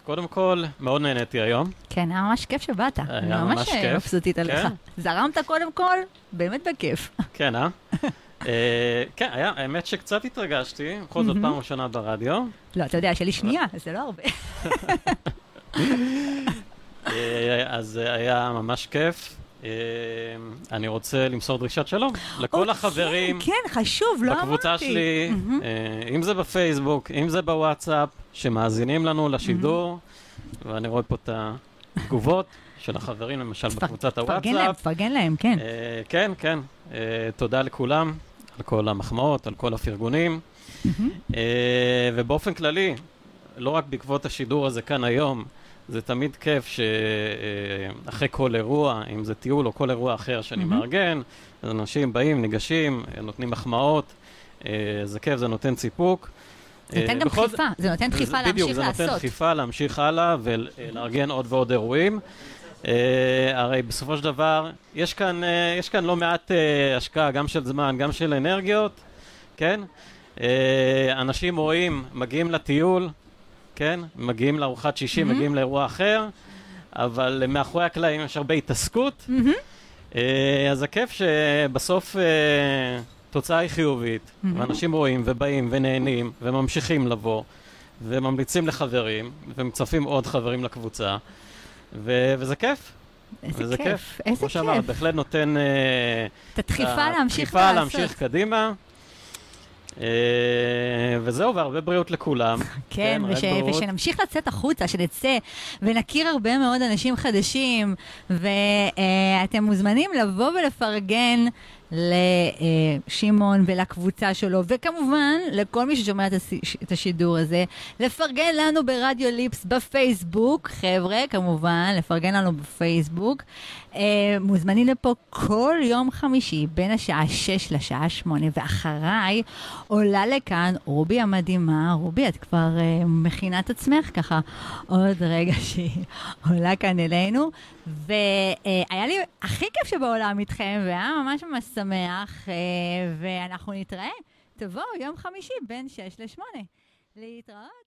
קודם כל, מאוד נהניתי היום. כן, היה ממש כיף שבאת. היה ממש כיף. ממש מבסוטית עליך. כן. זרמת קודם כל, באמת בכיף. כן, אה? *laughs* אה כן, היה, האמת שקצת התרגשתי, בכל זאת פעם ראשונה ברדיו. לא, אתה יודע, יש לי שנייה, זה לא הרבה. *laughs* אה, אז היה ממש כיף. אה, אני רוצה למסור דרישת שלום לכל החברים. כן, חשוב, לא אמרתי. בקבוצה שלי, אה, אם זה בפייסבוק, אם זה בוואטסאפ, שמאזינים לנו לשידור, ואני רואה פה את התגובות של החברים, למשל בקבוצת הוואטסאפ. פרגן להם, פרגן להם, כן. אה, כן, כן. תודה לכולם, על כל המחמאות, על כל הפרגונים. ובאופן כללי, לא רק בעקבות השידור הזה כאן היום, זה תמיד כיף שאחרי כל אירוע, אם זה טיול או כל אירוע אחר שאני mm-hmm. מארגן, אז אנשים באים, ניגשים, נותנים מחמאות, אה, זה כיף, זה נותן סיפוק. זה נותן גם דחיפה, זה נותן דחיפה להמשיך לעשות. בדיוק, זה נותן דחיפה להמשיך הלאה ולארגן עוד ועוד אירועים. Uh, הרי בסופו של דבר, יש כאן, uh, יש כאן לא מעט uh, השקעה, גם של זמן, גם של אנרגיות, כן? Uh, אנשים רואים, מגיעים לטיול, כן? מגיעים לארוחת שישי, mm-hmm. מגיעים לאירוע אחר, אבל מאחורי הקלעים יש הרבה התעסקות. Mm-hmm. אז הכיף שבסוף uh, תוצאה היא חיובית, mm-hmm. ואנשים רואים ובאים ונהנים וממשיכים לבוא, וממליצים לחברים, ומצרפים עוד חברים לקבוצה, ו- וזה כיף. איזה וזה כיף, איזה כמו שאמרת, כיף. בהחלט נותן... אה, את הדחיפה להמשיך הדחיפה ולעשות. להמשיך קדימה. אה, וזהו, והרבה בריאות לכולם. *laughs* כן, רק וש. ושנמשיך לצאת החוצה, שנצא ונכיר הרבה מאוד אנשים חדשים, ואתם מוזמנים לבוא ולפרגן לשמעון ולקבוצה שלו, וכמובן, לכל מי ששומע את השידור הזה, לפרגן לנו ברדיו ליפס בפייסבוק, חבר'ה, כמובן, לפרגן לנו בפייסבוק. אה, מוזמנים לפה כל יום חמישי, בין השעה 6 לשעה 8, ואחריי עולה לכאן רובי המדהימה. רובי, את כבר אה, מכינה את עצמך ככה עוד רגע שהיא עולה כאן אלינו. והיה לי הכי כיף שבעולם איתכם, והיה ממש ממש שמח, אה, ואנחנו נתראה. תבואו יום חמישי בין 6 ל-8. להתראות.